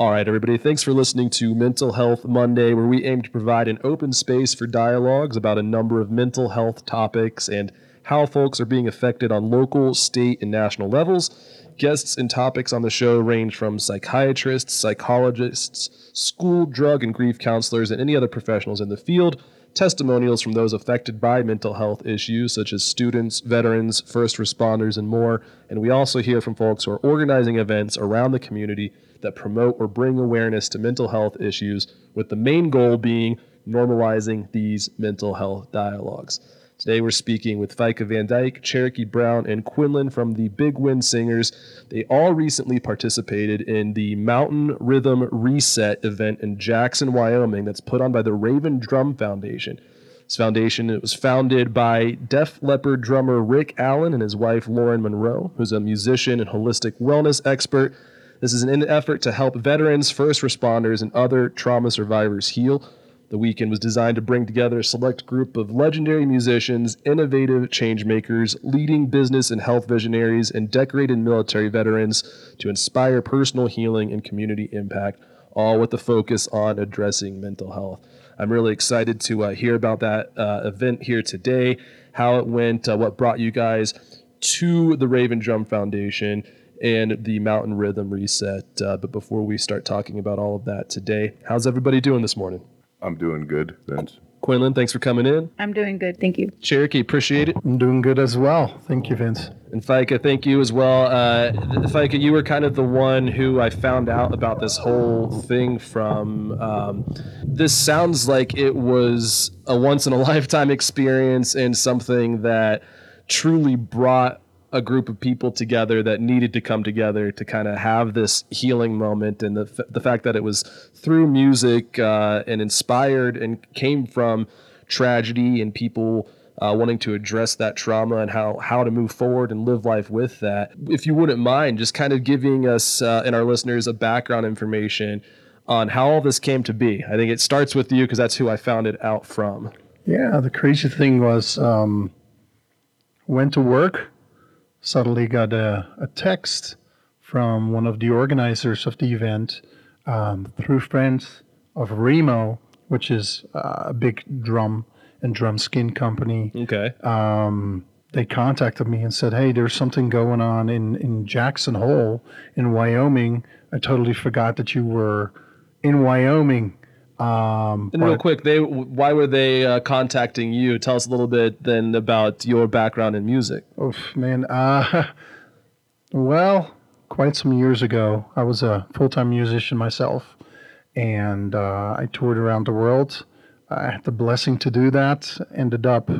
All right, everybody, thanks for listening to Mental Health Monday, where we aim to provide an open space for dialogues about a number of mental health topics and how folks are being affected on local, state, and national levels. Guests and topics on the show range from psychiatrists, psychologists, school, drug, and grief counselors, and any other professionals in the field. Testimonials from those affected by mental health issues, such as students, veterans, first responders, and more. And we also hear from folks who are organizing events around the community that promote or bring awareness to mental health issues, with the main goal being normalizing these mental health dialogues. Today we're speaking with Feike van Dijk, Cherokee Brown, and Quinlin from the Big Wind Singers. They all recently participated in the Mountain Rhythm Reset event in Jackson, Wyoming, that's put on by the Raven Drum Foundation. This foundation it was founded by Def Leppard drummer Rick Allen and his wife Lauren Monroe, who's a musician and holistic wellness expert. This is an effort to help veterans, first responders, and other trauma survivors heal. The weekend was designed to bring together a select group of legendary musicians, innovative change makers, leading business and health visionaries, and decorated military veterans to inspire personal healing and community impact, all with the focus on addressing mental health. I'm really excited to uh, hear about that uh, event here today, how it went, uh, what brought you guys to the Raven Drum Foundation and the Mountain Rhythm Reset. Uh, but before we start talking about all of that today, how's everybody doing this morning? I'm doing good, Vince. Quinlin, thanks for coming in. I'm doing good. Thank you. Cherokee, appreciate it. I'm doing good as well. Thank you, Vince. And Feike, thank you as well. Uh, Feike, you were kind of the one who I found out about this whole thing from. Um, this sounds like it was a once in a lifetime experience and something that truly brought a group of people together that needed to come together to kind of have this healing moment and the, f- the fact that it was through music uh, and inspired and came from tragedy and people uh, wanting to address that trauma and how, how to move forward and live life with that. If you wouldn't mind just kind of giving us uh, and our listeners a background information on how all this came to be. I think it starts with you because that's who I found it out from. Yeah, the crazy thing was um, went to work suddenly got a, a text from one of the organizers of the event um, through friends of Remo, which is uh, a big drum and drum skin company. Okay. Um, they contacted me and said, "Hey, there's something going on in in Jackson Hole in Wyoming. I totally forgot that you were in Wyoming." Um, and real quick, they why were they uh, contacting you? Tell us a little bit then about your background in music. Oh man, uh, well, quite some years ago, I was a full-time musician myself, and uh, I toured around the world. I had the blessing to do that. Ended up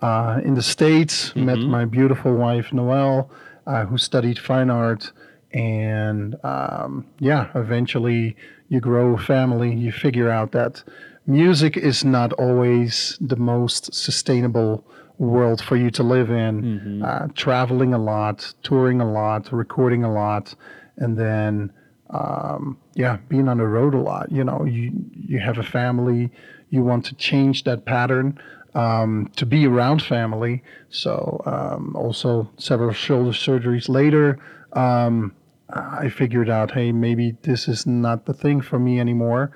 uh, in the states, mm-hmm. met my beautiful wife Noelle, uh, who studied fine art, and um, yeah, eventually you grow a family, you figure out that music is not always the most sustainable world for you to live in. Mm-hmm. Uh, traveling a lot, touring a lot, recording a lot, and then um, yeah, being on the road a lot. You know, you you have a family, you want to change that pattern. Um, to be around family. So, um, also several shoulder surgeries later, um, I figured out, hey, maybe this is not the thing for me anymore.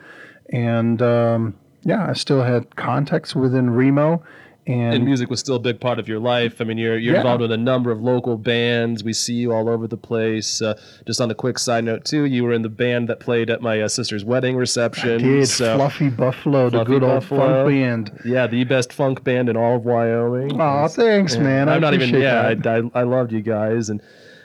And um, yeah, I still had contacts within Remo. And, and, music was still a big part of your life. I mean, you're you're yeah. involved with a number of local bands. We see you all over the place. Uh, just on a quick side note, too, you were in the band that played at my uh, sister's wedding reception. I did. So, Fluffy Buffalo, Fluffy the good Buffalo. old funk band. Yeah, the best funk band in all of Wyoming. Oh, thanks, man. I'm not even. Yeah, I, I, I loved you guys and.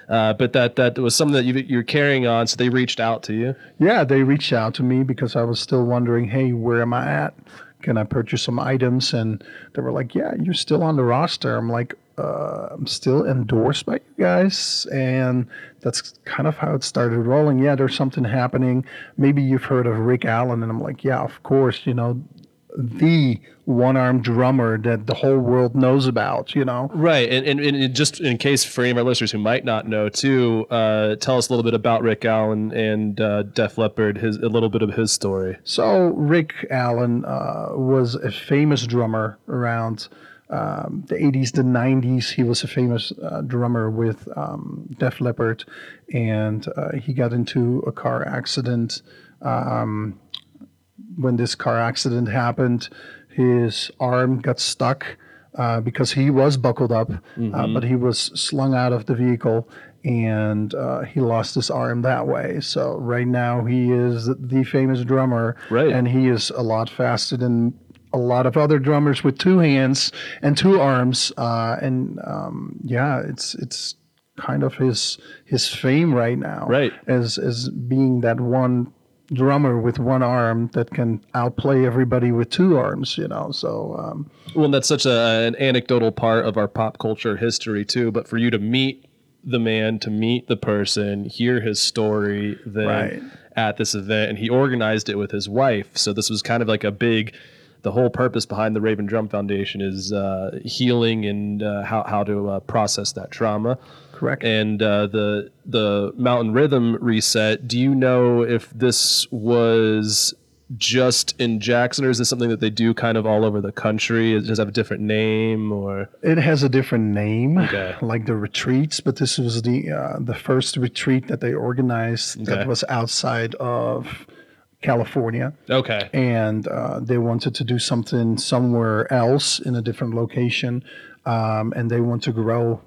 Uh, but that that was something that you, you're carrying on. So they reached out to you. Yeah, they reached out to me because I was still wondering, hey, where am I at? Can I purchase some items? And they were like, yeah, you're still on the roster. I'm like, uh, I'm still endorsed by you guys, and that's kind of how it started rolling. Yeah, there's something happening. Maybe you've heard of Rick Allen, and I'm like, yeah, of course. You know, the one-armed drummer that the whole world knows about. You know, Right, and, and, and just in case for any of our listeners who might not know, too, uh, tell us a little bit about Rick Allen and uh, Def Leppard, his a little bit of his story. So Rick Allen uh, was a famous drummer around um, the 80s, the 90s. He was a famous uh, drummer with um, Def Leppard, and uh, he got into a car accident. Um, when this car accident happened, his arm got stuck uh, because he was buckled up, uh, but he was slung out of the vehicle and uh, he lost his arm that way. So right now he is the famous drummer, Right. and he is a lot faster than a lot of other drummers with two hands and two arms. Uh, and um, yeah, it's it's kind of his his fame right now, Right. As as being that one drummer with one arm that can outplay everybody with two arms, you know. So um, Well, and that's such a, an anecdotal part of our pop culture history too. But for you to meet the man, to meet the person, hear his story, then Right. at this event, and he organized it with his wife. So this was kind of like a big. The whole purpose behind the Raven Drum Foundation is uh, healing and uh, how how to uh, process that trauma. Correct. And uh, the the Mountain Rhythm reset. Do you know if this was just in Jackson, or is this something that they do kind of all over the country? Does it have a different name, or It has a different name, Okay. like the retreats, but this was the uh, the first retreat that they organized Okay. that was outside of California, okay? and uh, they wanted to do something somewhere else in a different location, um, and they want to grow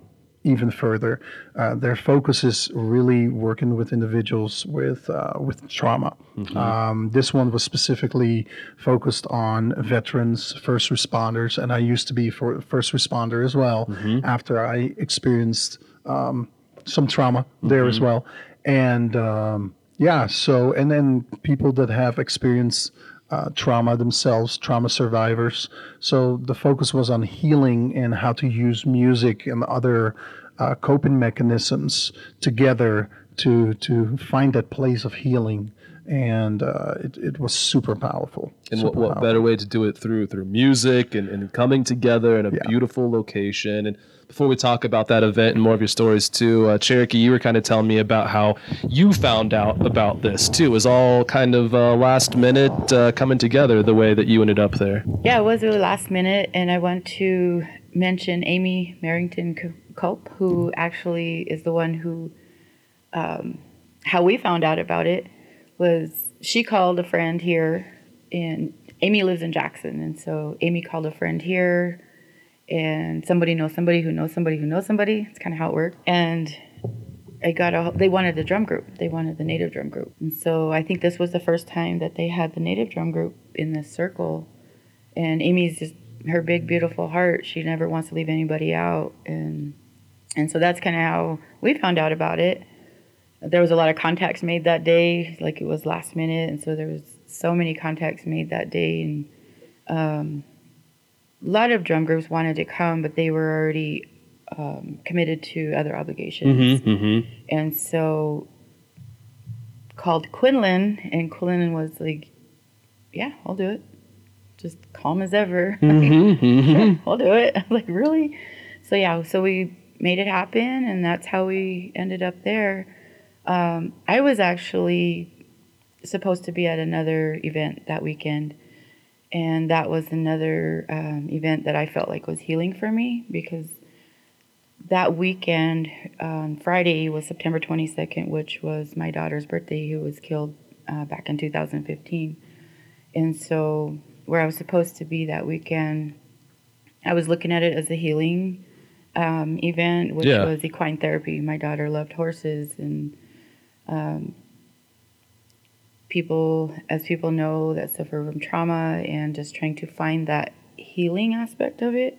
even further. Uh, their focus is really working with individuals with uh, with trauma. Um, this one was specifically focused on veterans, first responders, and I used to be for first responder as well. After I experienced um, some trauma there as well, and um, yeah, so and then people that have experienced uh, trauma themselves, trauma survivors. So the focus was on healing and how to use music and other uh, coping mechanisms together to to find that place of healing. And uh, it, it was super powerful. And what, super what powerful. better way to do it through through music and, and coming together in a beautiful location and before we talk about that event and more of your stories too uh, cherokee you were kind of telling me about how you found out about this too. It was all kind of uh, last minute uh, coming together the way that you ended up there. Yeah, it was really last minute, and I want to mention Amy Merrington Cope, who actually is the one who, um, how we found out about it was she called a friend here, and Amy lives in Jackson, and so Amy called a friend here, and somebody knows somebody who knows somebody who knows somebody. It's kind of how it worked, and I got a. They wanted the drum group. They wanted the native drum group, and so I think this was the first time that they had the native drum group in this circle and Amy's just her big beautiful heart. She never wants to leave anybody out, and and so that's kind of how we found out about it. There was a lot of contacts made that day, like it was last minute, and so there was so many contacts made that day, and um, lot of drum groups wanted to come, but they were already um, committed to other obligations, mm-hmm. and so called Quinlin, and Quinlin was like, "Yeah, I'll do it." Just calm as ever. Sure, I'll do it. I was like, really? So yeah, so we made it happen, and that's how we ended up there. Um, I was actually supposed to be at another event that weekend, and that was another um, event that I felt like was healing for me because that weekend, um, Friday was September 22nd, which was my daughter's birthday, who was killed uh, back in 2015. And so, where I was supposed to be that weekend, I was looking at it as a healing um, event, which Yeah. was equine therapy. My daughter loved horses, and um, people, as people know, that suffer from trauma and just trying to find that healing aspect of it.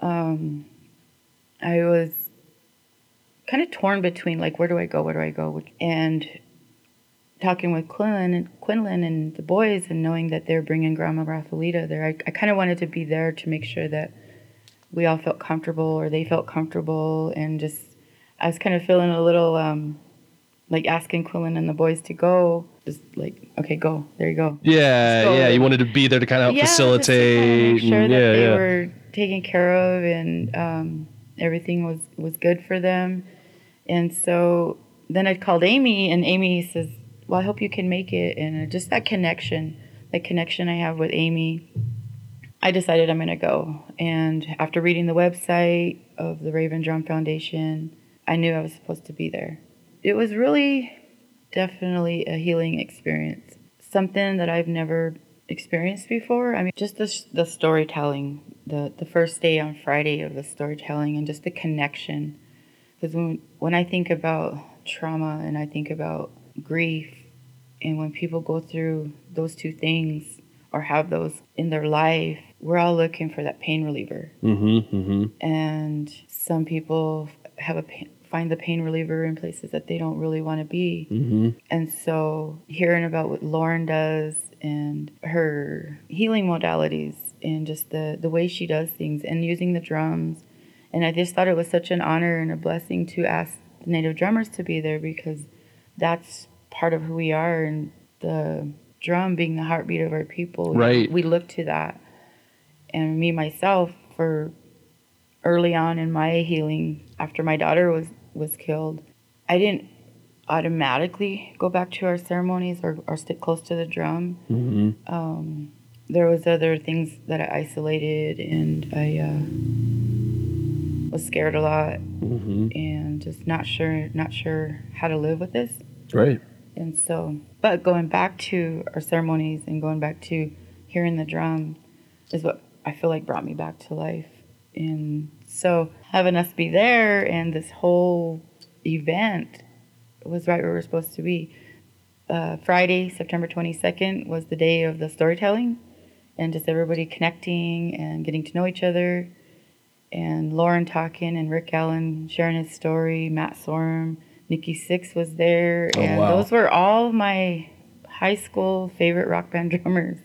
Um, I was kind of torn between like, where do I go? Where do I go? And talking with Quinlin, and Quinlin and the boys, and knowing that they're bringing Grandma Raphaelita there, I, I kind of wanted to be there to make sure that we all felt comfortable or they felt comfortable and just I was kind of feeling a little um, like asking Quinlin and the boys to go. Just like, okay, go. There you go. Yeah, yeah. You wanted to be there to kind of help yeah, just to kinda facilitate. make sure and- that yeah, they yeah. were taken care of and um, everything was was good for them. And so then I called Amy, and Amy says, "Well, I hope you can make it." And just that connection, that connection I have with Amy, I decided I'm going to go. And after reading the website of the Raven Drum Foundation, I knew I was supposed to be there. It was really definitely a healing experience. Something that I've never experienced before. I mean, just the, the storytelling, the, the first day on Friday of the storytelling, and just the connection. Because when, when I think about trauma and I think about grief, and when people go through those two things or have those in their life, we're all looking for that pain reliever. Mm-hmm, mm-hmm. And some people have a pain, find the pain reliever in places that they don't really want to be. Mm-hmm. And so hearing about what Lauren does and her healing modalities and just the, the way she does things and using the drums. And I just thought it was such an honor and a blessing to ask the native drummers to be there because that's part of who we are and the drum being the heartbeat of our people. Right. We look to that. And me myself for early on in my healing after my daughter was was killed, I didn't automatically go back to our ceremonies or, or stick close to the drum. Mm-hmm. Um, there was other things that I isolated and I uh, was scared a lot Mm-hmm. and just not sure not sure how to live with this. Right. And so, but going back to our ceremonies and going back to hearing the drum is what I feel like brought me back to life. And so, having us be there and this whole event was right where we are supposed to be. Uh, Friday, September 22nd, was the day of the storytelling and just everybody connecting and getting to know each other. And Lauren talking and Rick Allen sharing his story, Matt Sorum, Nikki Sixx was there, Oh, and wow. those were all my high school favorite rock band drummers.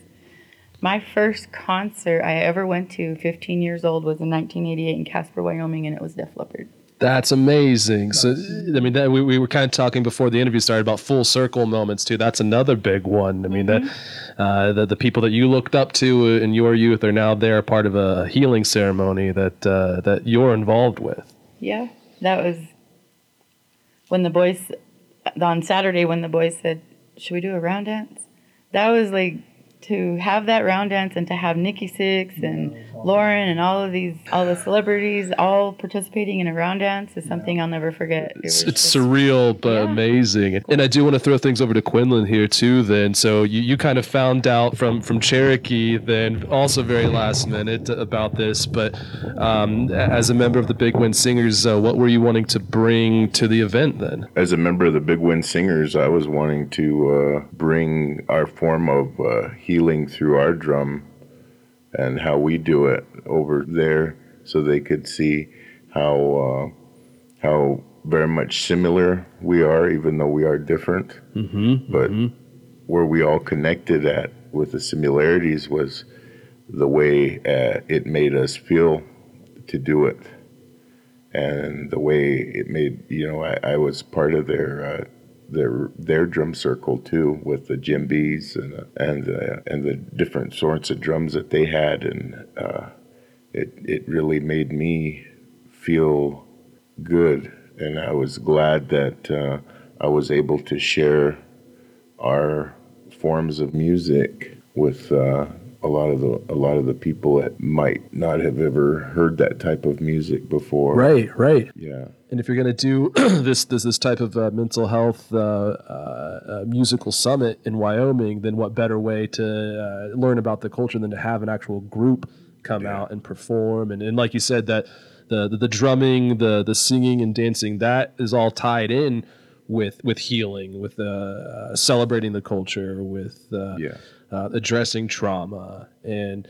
My first concert I ever went to, 15 years old, was in 1988 in Casper, Wyoming, and it was Def Leppard. That's amazing. So, I mean, that, we, we were kind of talking before the interview started about full circle moments too. That's another big one. I mean, that uh, the, the people that you looked up to in your youth are now there, part of a healing ceremony that uh, that you're involved with. Yeah, that was when the boys on Saturday when the boys said, "Should we do a round dance?" That was like to have that round dance and to have Nikki Sixx and Lauren and all of these all the celebrities all participating in a round dance is something I'll never forget. It It's, it's just- surreal but Yeah. amazing. And I do want to throw things over to Quinlin here too. Then, so you, you kind of found out from from Cherokee, then also very last minute about this. But um, as a member of the Big Wind Singers, uh, what were you wanting to bring to the event then? As a member of the Big Wind Singers, I was wanting to uh, bring our form of uh, healing through our drum and how we do it over there, so they could see how uh, how very much similar we are, even though we are different. Mm-hmm. But where we all connected at with the similarities was the way uh, it made us feel to do it, and the way it made you know I, I was part of their uh, their their drum circle too with the djembes and and uh, and the different sorts of drums that they had, and uh, it it really made me feel good, and I was glad that uh, I was able to share our forms of music with uh, a lot of the a lot of the people that might not have ever heard that type of music before. Right, right. Yeah. And if you're going to do this, this this type of uh, mental health uh, uh, uh, musical summit in Wyoming, then what better way to uh, learn about the culture than to have an actual group come out and perform? And, and like you said, that the, the the drumming, the the singing and dancing, that is all tied in with with healing, with uh, uh, celebrating the culture, with uh, Yeah. Uh, addressing trauma. And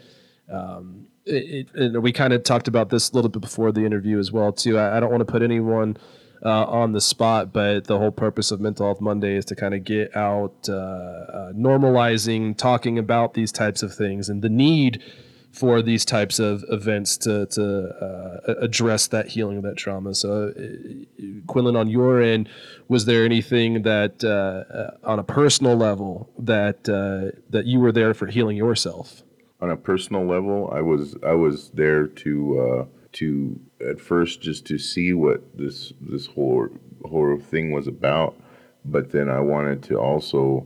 um, it, it, and we kind of talked about this a little bit before the interview as well too. I, I don't want to put anyone uh, on the spot but the whole purpose of mental health monday is to kind of get out uh, uh, normalizing talking about these types of things and the need for these types of events to to uh, address that healing of that trauma. So, uh, Quinlin, on your end, was there anything that, uh, on a personal level, that uh, that you were there for healing yourself? On a personal level, I was I was there to uh, to at first just to see what this this whole whole thing was about, but then I wanted to also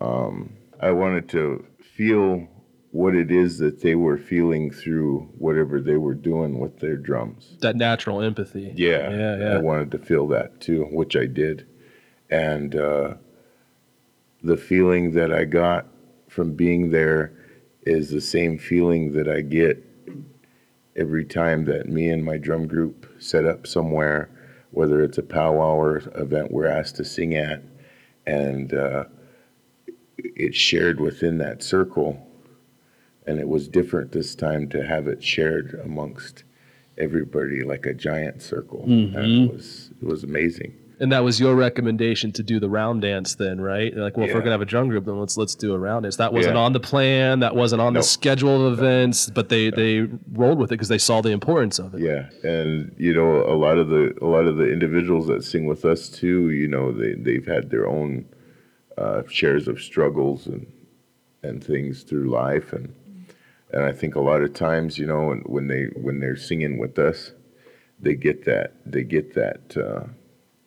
um, I wanted to feel what it is that they were feeling through whatever they were doing with their drums. That natural empathy. Yeah, yeah, yeah. I wanted to feel that too, which I did, and uh, the feeling that I got from being there is the same feeling that I get every time that me and my drum group set up somewhere, whether it's a powwow or event we're asked to sing at, and uh, it's shared within that circle and it was different this time to have it shared amongst everybody like a giant circle. Mm-hmm. And it was it was amazing. And that was your recommendation to do the round dance then, right? Like, well, if we're gonna have a drum group, then let's let's do a round dance. That wasn't Yeah. on the plan. That wasn't on the schedule of events, but they they rolled with it because they saw the importance of it. Yeah, and you know a lot of the a lot of the individuals that sing with us too. You know they they've had their own uh, shares of struggles and and things through life, and and I think a lot of times you know when, when they when they're singing with us, they get that they get that uh,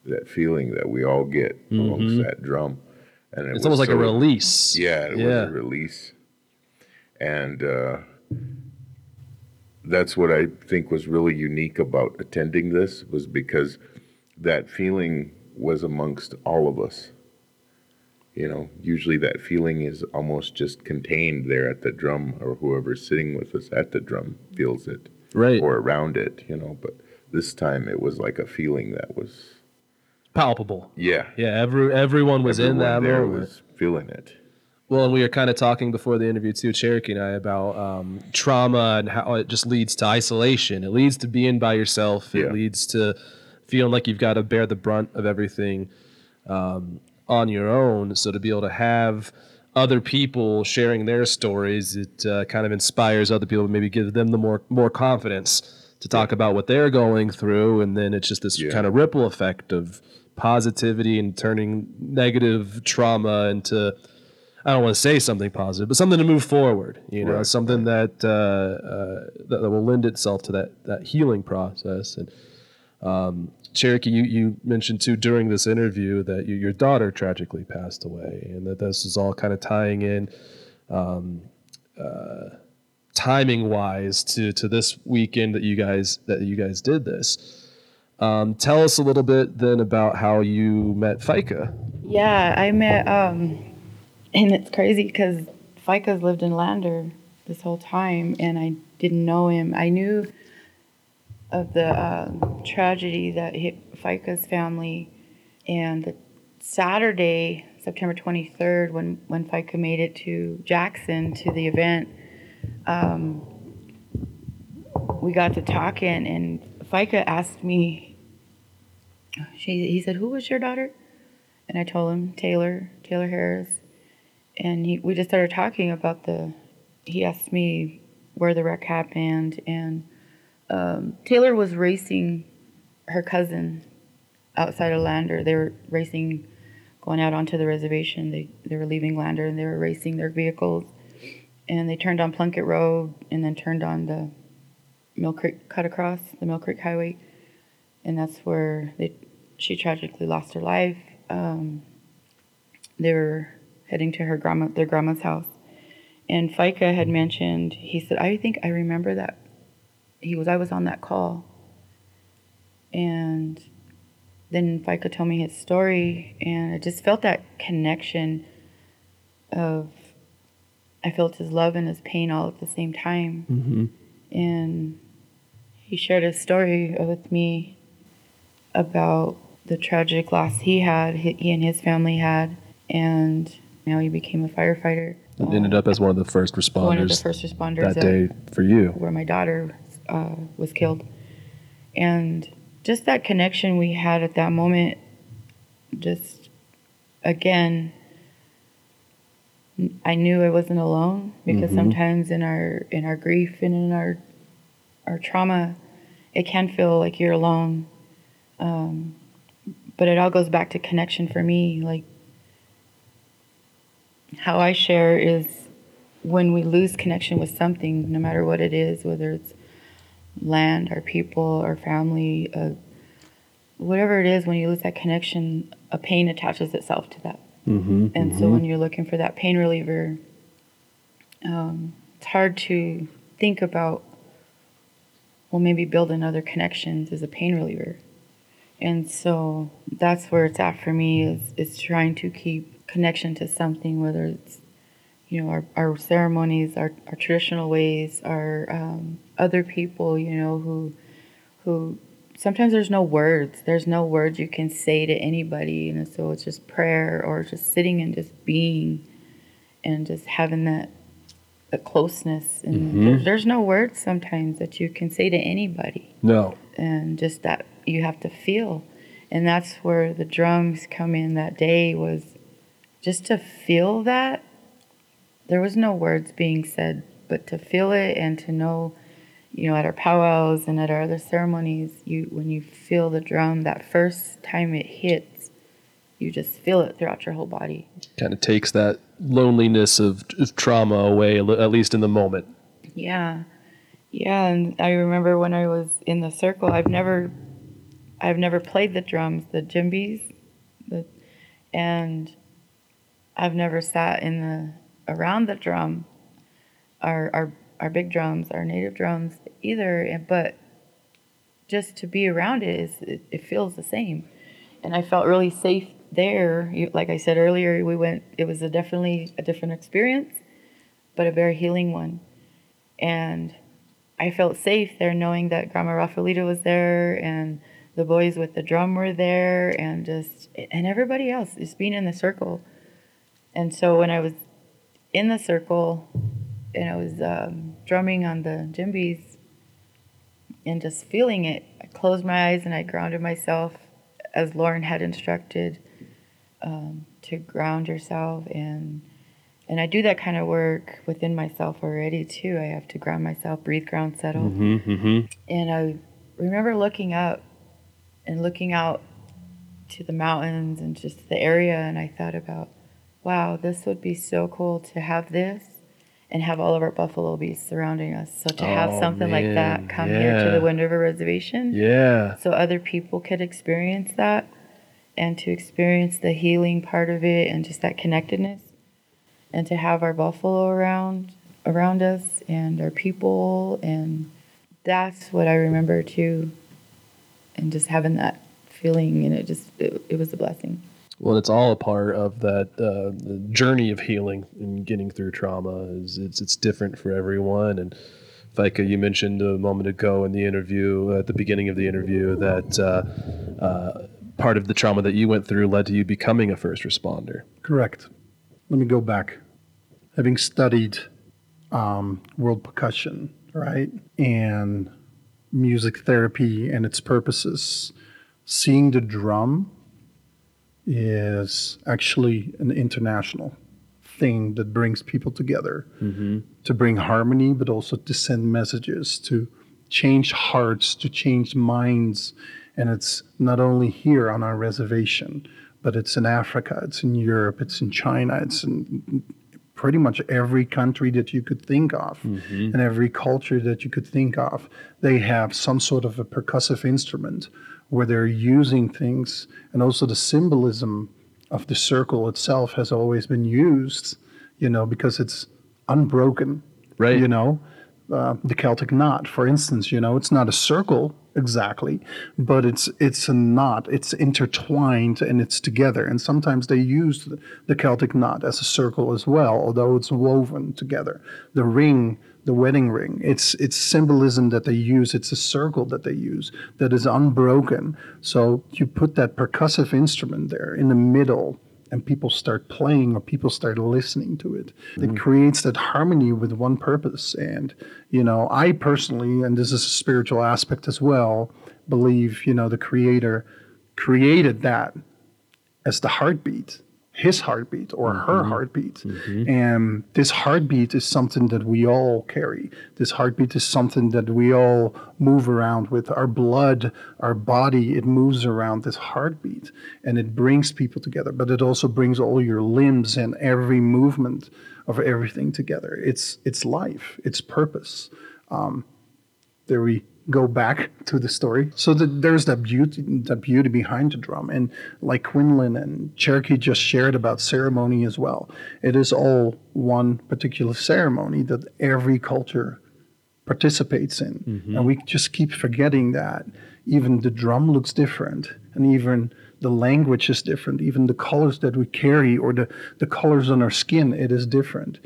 that feeling that we all get amongst that drum, and it Mm-hmm. It's was almost like a release. yeah, it Yeah. was a release. And uh, that's what I think was really unique about attending this was because that feeling was amongst all of us. You know, usually that feeling is almost just contained there at the drum or whoever's sitting with us at the drum feels it Right. or around it, you know, but this time it was like a feeling that was Palpable. yeah. Yeah, every everyone was in that there moment. was feeling it. Well, and we were kind of talking before the interview too, Cherokee and I, about um, trauma and how it just leads to isolation. It leads to being by yourself. It Yeah. leads to feeling like you've got to bear the brunt of everything um, on your own. So to be able to have other people sharing their stories, it uh, kind of inspires other people, maybe gives them the more more confidence to talk about what they're going through, and then it's just this Yeah. kind of ripple effect of positivity and turning negative trauma into I don't want to say something positive, but something to move forward. You know, Right, something that, uh, uh, that that will lend itself to that that healing process. And um, Cherokee, you you mentioned too during this interview that you, your daughter tragically passed away, and that this is all kind of tying in. Um, uh, timing wise to to this weekend that you guys that you guys did this um, tell us a little bit then about how you met Feike. Yeah, I met, um, and it's crazy because Feike's lived in Lander this whole time, and I didn't know him. I knew of the um tragedy that hit Feike's family, and the Saturday, September 23rd, when, when Feike made it to Jackson to the event, um, we got to talking, and Feike asked me, she, he said, Who was your daughter? and I told him Taylor, Taylor Harris, and he, we just started talking about the. He asked me where the wreck happened, and um, Taylor was racing her cousin outside of Lander. They were racing, going out onto the reservation. They they were leaving Lander, and they were racing their vehicles, and they turned on Plunkett Road, and then turned on the Mill Creek cut across the Mill Creek Highway, and that's where they she tragically lost her life. Um, they were heading to her grandma, their grandma's house, and Feike had mentioned. He said, "I think I remember that." He was, "I was on that call," and then Feike told me his story, and I just felt that connection of. I felt his love and his pain all at the same time, Mm-hmm. and he shared a story with me about the tragic loss he had, he he and his family had, and now he became a firefighter. And ended up as one of the first responders one of the first responders that day for you. where my daughter uh, was killed. And just that connection we had at that moment, just again, I knew I wasn't alone because Mhm. sometimes in our in our grief and in our our trauma, it can feel like you're alone. Um, but it all goes back to connection for me. Like how I share is when we lose connection with something, no matter what it is, whether it's land, our people, our family, uh, whatever it is, when you lose that connection, a pain attaches itself to that. Mm-hmm. And so when you're looking for that pain reliever, um, it's hard to think about, well, maybe building other connections as a pain reliever. And so that's where it's at for me is, is trying to keep connection to something, whether it's, you know, our, our ceremonies, our, our traditional ways, our um, other people, you know, who, who sometimes there's no words. There's no words you can say to anybody. And so it's just prayer or just sitting and just being and just having that, that closeness. And Mhm. there's, there's no words sometimes that you can say to anybody. No. And just that you have to feel. And that's where the drums come in that day was just to feel that. There was no words being said, but to feel it and to know you know, at our powwows and at our other ceremonies, you when you feel the drum that first time it hits, you just feel it throughout your whole body. Kind of takes that loneliness of, of trauma away, at least in the moment. Yeah. Yeah, and I remember when I was in the circle, I've never I've never played the drums, the djembes, the and I've never sat in the around the drum our our our big drums, our native drums either, but just to be around it is it, it feels the same. And I felt really safe there. Like I said earlier, we went it was a definitely a different experience, but a very healing one. And I felt safe there knowing that Grandma Rafaelita was there and the boys with the drum were there and just and everybody else just being in the circle. And so when I was in the circle and I was um, drumming on the djembes and just feeling it, I closed my eyes and I grounded myself as Lauren had instructed um, to ground yourself and and I do that kind of work within myself already too. I have to ground myself, breathe, ground, settle. Mm-hmm. And I remember looking up and looking out to the mountains and just the area, and I thought about, wow, this would be so cool to have this and have all of our buffalo beasts surrounding us. So to have Oh, something like that come here to the Wind River Reservation. Yeah. so other people could experience that and to experience the healing part of it and just that connectedness and to have our buffalo around around us and our people. And that's what I remember too. And just having that feeling and it just it, it was a blessing Well, it's all a part of that uh, journey of healing and getting through trauma. Is it's it's different for everyone. And Feike, you mentioned a moment ago in the interview, at the beginning of the interview, that uh, uh, part of the trauma that you went through led to you becoming a first responder. Correct. Let me go back. Having studied um, world percussion, right, and music therapy and its purposes, seeing the drum is actually an international thing that brings people together mm-hmm. to bring harmony, but also to send messages, to change hearts, to change minds. And it's not only here on our reservation, but it's in Africa, it's in Europe, it's in China, it's in pretty much every country that you could think of mm-hmm. and every culture that you could think of. They have some sort of a percussive instrument where they're using things, and also the symbolism of the circle itself has always been used, you know, because it's unbroken. Right. You know, uh, the Celtic knot, for instance, you know, it's not a circle exactly, but it's it's a knot. It's intertwined and it's together. And sometimes they use the, the Celtic knot as a circle as well, although it's woven together. The ring, the wedding ring, it's it's symbolism that they use. It's a circle that they use that is unbroken. So you put that percussive instrument there in the middle and people start playing or people start listening to it. It mm. creates that harmony with one purpose. And, you know, I personally, and this is a spiritual aspect as well, believe, you know, the creator created that as the heartbeat his heartbeat or her heartbeat. And this heartbeat is something that we all carry. This heartbeat is something that we all move around with. Our blood, our body, it moves around this heartbeat and it brings people together, but it also brings all your limbs and every movement of everything together. It's it's life, it's purpose. Um, there we go back to the story. So that there's that beauty, that beauty behind the drum, and like Quinlin and Cherokee just shared about ceremony as well. It is all one particular ceremony that every culture participates in, mm-hmm. and we just keep forgetting that. Even the drum looks different, and even the language is different. Even the colors that we carry or the, the colors on our skin, it is different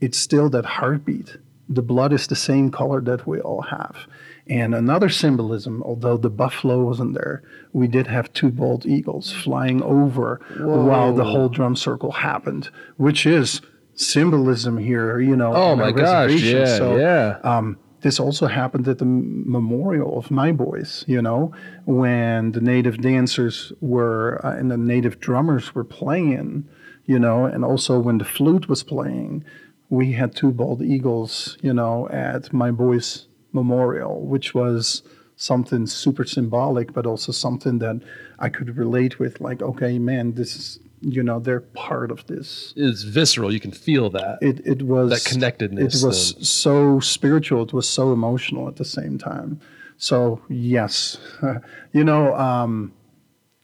it's still that heartbeat. The blood is the same color that we all have. And another symbolism, although the buffalo wasn't there, we did have two bald eagles flying over while the whole drum circle happened, which is symbolism here, you know. Oh my gosh! Yeah, So, yeah. um, this also happened at the memorial of my boys, you know, when the native dancers were uh, and the native drummers were playing, you know, and also when the flute was playing, we had two bald eagles, you know, at my boys' memorial, which was something super symbolic, but also something that I could relate with. Like, okay, man, this is, you know, they're part of this It's visceral. You can feel that. it it was That connectedness It was so spiritual. It was so emotional at the same time. So yes, you know, um,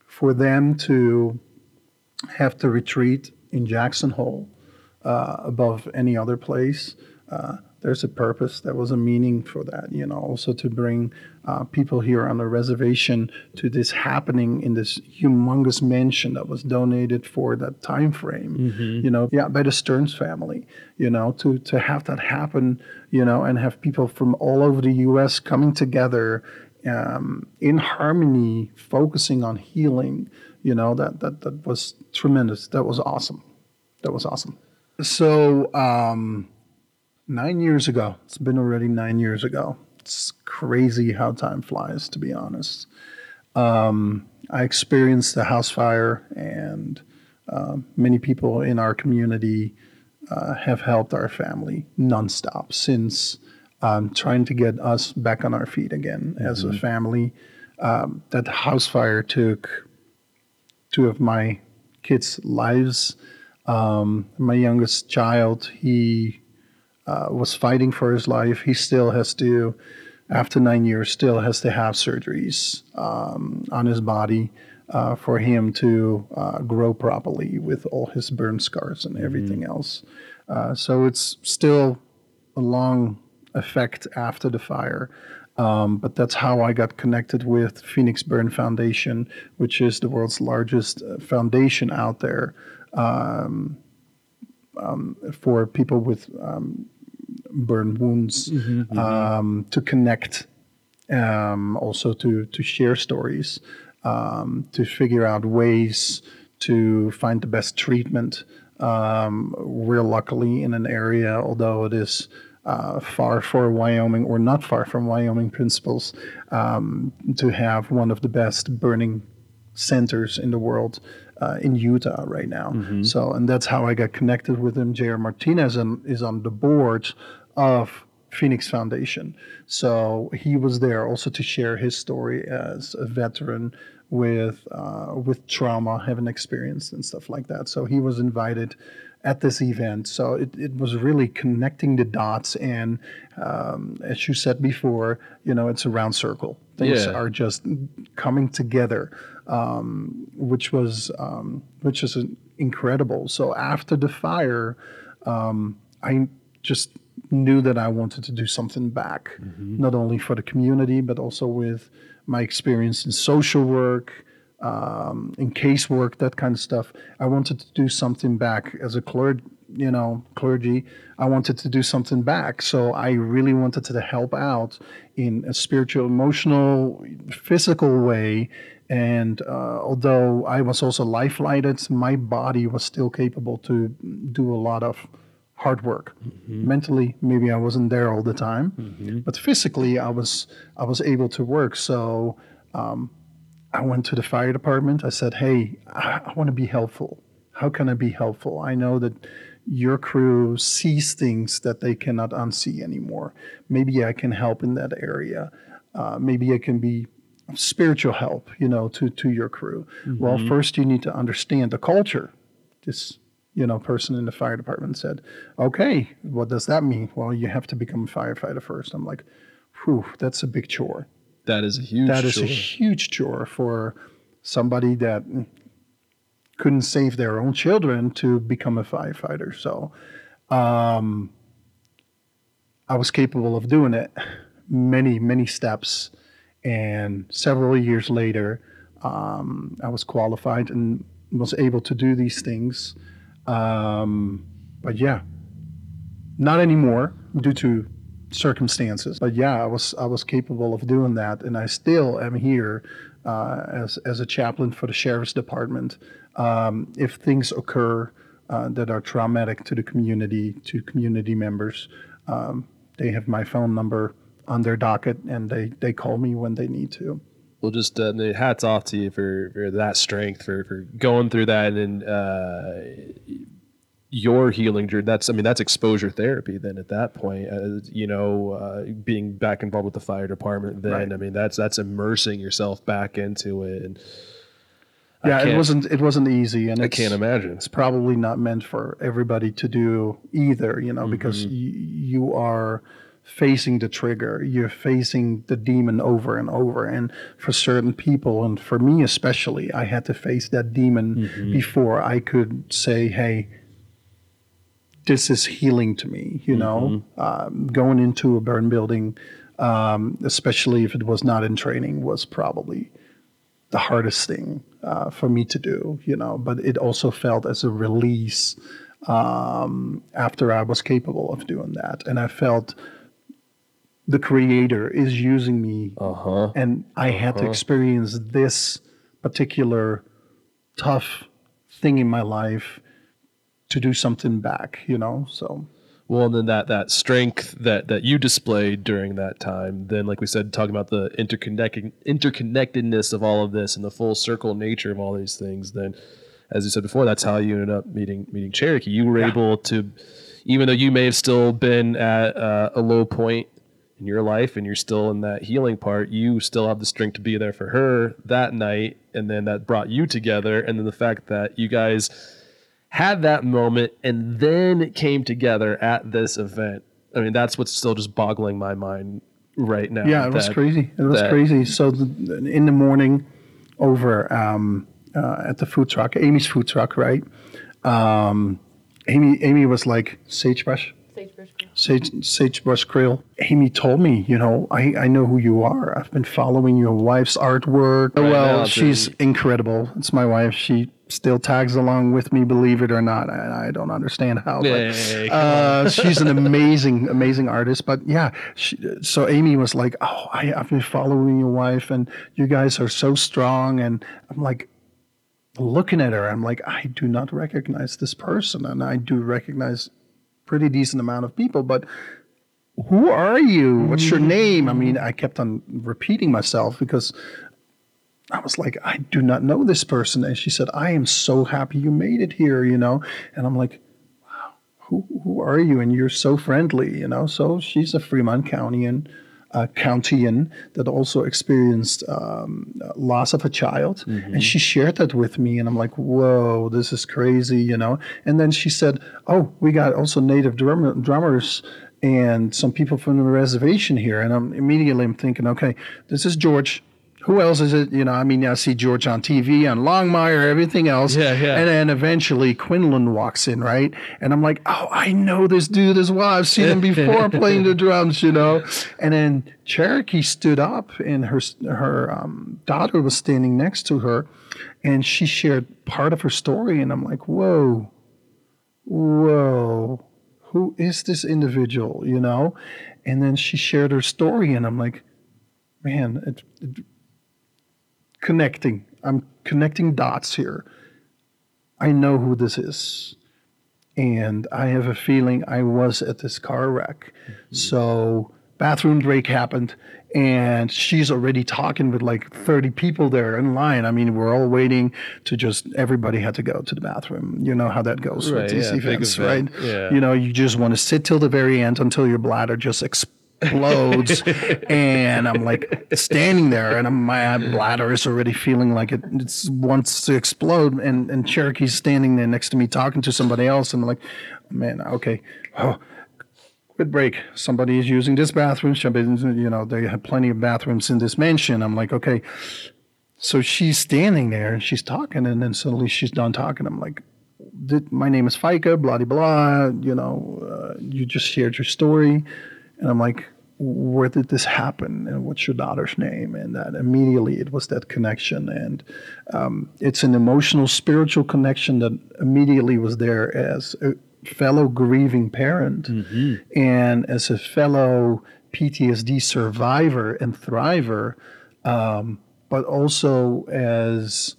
for them to have to retreat in Jackson Hole uh, above any other place. Uh, there's a purpose. There was a meaning for that, you know. Also to bring uh, people here on the reservation to this happening in this humongous mansion that was donated for that time frame, you know. Yeah, by the Stearns family, you know. To to have that happen, you know, and have people from all over the U.S. coming together um, in harmony, focusing on healing. You know that that that was tremendous. That was awesome. That was awesome. So um, nine years ago, it's been already nine years ago. It's crazy how time flies, to be honest. Um, I experienced the house fire, and uh, many people in our community uh, have helped our family nonstop since um, trying to get us back on our feet again as a family. Um, that house fire took two of my kids' lives. Um, my youngest child, he uh, was fighting for his life. He still has to, after nine years, still has to have surgeries um, on his body uh, for him to uh, grow properly with all his burn scars and everything else. Uh, so it's still a long effect after the fire. Um, but that's how I got connected with Phoenix Burn Foundation, which is the world's largest uh, foundation out there um, um, for people with um, burn wounds um, to connect, um, also to to share stories, um, to figure out ways to find the best treatment. Um, we're luckily in an area, although it is uh, far for Wyoming or not far from Wyoming principles, um, to have one of the best burning centers in the world uh, in Utah right now. So, and that's how I got connected with him. J.R. Martinez and, is on the board of Phoenix Foundation. So he was there also to share his story as a veteran with uh, with trauma, having experienced and stuff like that. So he was invited at this event. So it, it was really connecting the dots. And um, as you said before, you know, it's a round circle. Things Yeah. are just coming together, um, which was um, which is incredible. So after the fire, um, I just knew that I wanted to do something back, not only for the community but also with my experience in social work, um, in casework, that kind of stuff. I wanted to do something back as a clergy, you know, clergy. I wanted to do something back, so I really wanted to help out in a spiritual, emotional, physical way. And uh, although I was also life lighted, my body was still capable to do a lot of hard work. Mentally, maybe I wasn't there all the time, but physically, I was I was able to work. So um, I went to the fire department. I said, "Hey, I, want to be helpful. How can I be helpful? I know that your crew sees things that they cannot unsee anymore. Maybe I can help in that area. Uh, maybe I can be spiritual help, you know, to to your crew. Well, first you need to understand the culture. This, you know, person in the fire department said, "Okay, what does that mean?" Well, you have to become a firefighter first. I'm like, "Whew, that's a big chore." That is a huge. That is chore. a huge chore for somebody that couldn't save their own children to become a firefighter. So um, I was capable of doing it many, many steps. And several years later, um, I was qualified and was able to do these things. Um, but yeah, not anymore due to circumstances. But yeah, I was I was capable of doing that, and I still am here uh, as as a chaplain for the sheriff's department. Um, if things occur uh, that are traumatic to the community, to community members, um, they have my phone number on their docket, and they they call me when they need to. Well, just uh, hats off to you for, for that strength, for, for going through that, and uh, your healing journey. That's, I mean, that's exposure therapy. Then at that point, uh, you know, uh, being back involved with the fire department. Then, Right. I mean, that's that's immersing yourself back into it. And Yeah, it wasn't it wasn't easy, and I can't imagine. it's probably not meant for everybody to do either, you know, because y- you are facing the trigger, you're facing the demon over and over. And for certain people, and for me especially, I had to face that demon before I could say, hey, this is healing to me, you know, um, going into a burn building, um, especially if it was not in training, was probably the hardest thing uh, for me to do, you know, but it also felt as a release um, after I was capable of doing that. And I felt the creator is using me Uh huh. and I had to experience this particular tough thing in my life to do something back, you know, so. Well, and then that that strength that that you displayed during that time, then like we said, talking about the interconnecting interconnectedness of all of this and the full circle nature of all these things, then as you said before, that's how you ended up meeting meeting Cherokee. You were able to, even though you may have still been at uh, a low point in your life and you're still in that healing part, you still have the strength to be there for her that night, and then that brought you together, and then the fact that you guys had that moment and then it came together at this event. I mean, that's what's still just boggling my mind right now. Yeah, it was crazy. It was that- crazy. So the, in the morning, over um, uh, at the food truck, Amy's food truck, right? Um, Amy, Amy was like sagebrush. sagebrush, sage, sagebrush grill. Amy told me, you know, I, I know who you are. I've been following your wife's artwork. Right well, now, she's the- incredible. It's my wife. She still tags along with me, believe it or not. I, I don't understand how. but, Hey, uh, she's an amazing, amazing artist. But yeah, she, so Amy was like, "Oh, I, I've been following your wife, and you guys are so strong." And I'm like, looking at her, I'm like, I do not recognize this person, and I do recognize pretty decent amount of people, but who are you? What's your name? I mean, I kept on repeating myself because I was like, I do not know this person. And she said, I am so happy you made it here, you know? And I'm like, wow, who, who are you? And you're so friendly, you know? So she's a Fremont Countyan, uh, Countian that also experienced um, loss of a child. And she shared that with me. And I'm like, whoa, this is crazy, you know? And then she said, oh, we got also native drummer, drummers and some people from the reservation here. And I'm immediately I'm thinking, okay, this is George. Who else is it? You know, I mean, I see George on TV, on Longmire, everything else. Yeah, yeah. And then eventually Quinlin walks in, right? And I'm like, oh, I know this dude as well. I've seen him before playing the drums, you know. And then Cherokee stood up, and her her um, daughter was standing next to her, and she shared part of her story. And I'm like, whoa, whoa, who is this individual, you know? And then she shared her story, and I'm like, man, it, it, connecting. I'm connecting dots here. I know who this is. And I have a feeling I was at this car wreck. Mm-hmm. So bathroom break happened and she's already talking with like 30 people there in line. I mean, we're all waiting to just everybody had to go to the bathroom. You know how that goes Right, with these yeah, events, event, right? yeah. You know, you just want to sit till the very end until your bladder just explodes. and I'm like standing there and I'm, my bladder is already feeling like it it's wants to explode. And, and Cherokee's standing there next to me talking to somebody else. And I'm like, man, okay. Oh, Good break. Somebody is using this bathroom. Somebody, you know, they have plenty of bathrooms in this mansion. I'm like, okay. So she's standing there and she's talking, and then suddenly she's done talking. I'm like, my name is Feike, blah, blah, blah. You know, uh, you just shared your story. And I'm like, where did this happen? And what's your daughter's name? And that immediately it was that connection. And um, it's an emotional, spiritual connection that immediately was there as a fellow grieving parent and as a fellow PTSD survivor and thriver, um, but also as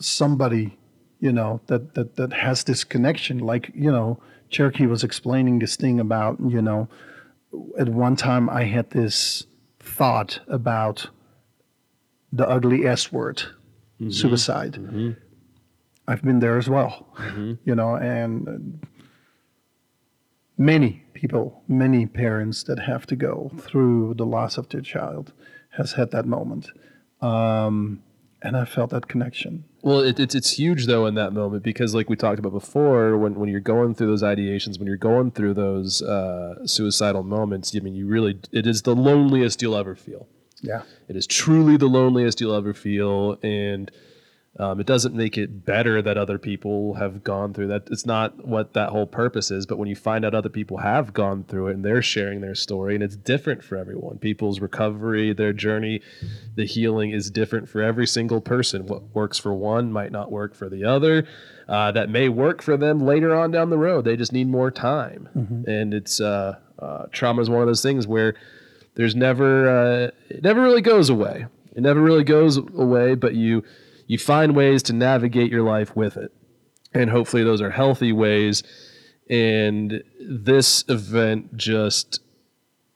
somebody, you know, that, that, that has this connection. Like, you know, Cherokee was explaining this thing about, you know, at one time I had this thought about the ugly S word, mm-hmm. suicide. Mm-hmm. I've been there as well, mm-hmm. you know, and many people, many parents that have to go through the loss of their child has had that moment. Um, and I felt that connection. Well, it, it's it's huge though in that moment because, like we talked about before, when when you're going through those ideations, when you're going through those uh, suicidal moments, I mean, you really it is the loneliest you'll ever feel. Yeah. It is truly the loneliest you'll ever feel, and um, it doesn't make it better that other people have gone through that. It's not what that whole purpose is. But when you find out other people have gone through it and they're sharing their story, and it's different for everyone, people's recovery, their journey, the healing is different for every single person. What works for one might not work for the other. Uh, that may work for them later on down the road. They just need more time, and it's uh, uh, trauma is one of those things where there's never uh, it never really goes away. It never really goes away, but you you find ways to navigate your life with it, and hopefully those are healthy ways. And this event just,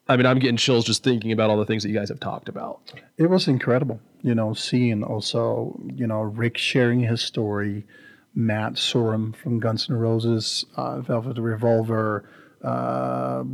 I mean, I'm getting chills just thinking about all the things that you guys have talked about. It was incredible, you know, seeing also, you know, Rick sharing his story, Matt Sorum from Guns N' Roses, uh, Velvet Revolver, uh,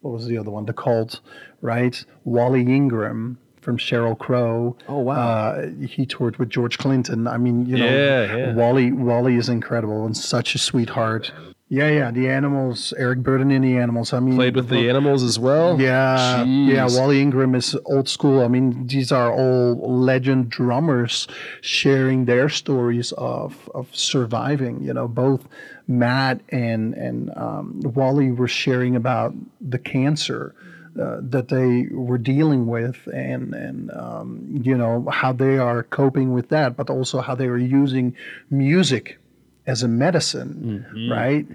what was the other one? The Cult, right? Wally Ingram from Sheryl Crow. Oh, wow. Uh, he toured with George Clinton. I mean, you know, Yeah, yeah. Wally Wally is incredible and such a sweetheart. Yeah, yeah, the animals. Eric Burdon in the animals. I mean, Played with the animals as well. yeah, yeah. Wally Ingram is old school. I mean, these are all legend drummers sharing their stories of of surviving. You know, both Matt and and um, Wally were sharing about the cancer. Uh, that they were dealing with and and um, you know how they are coping with that but also how they were using music as a medicine right?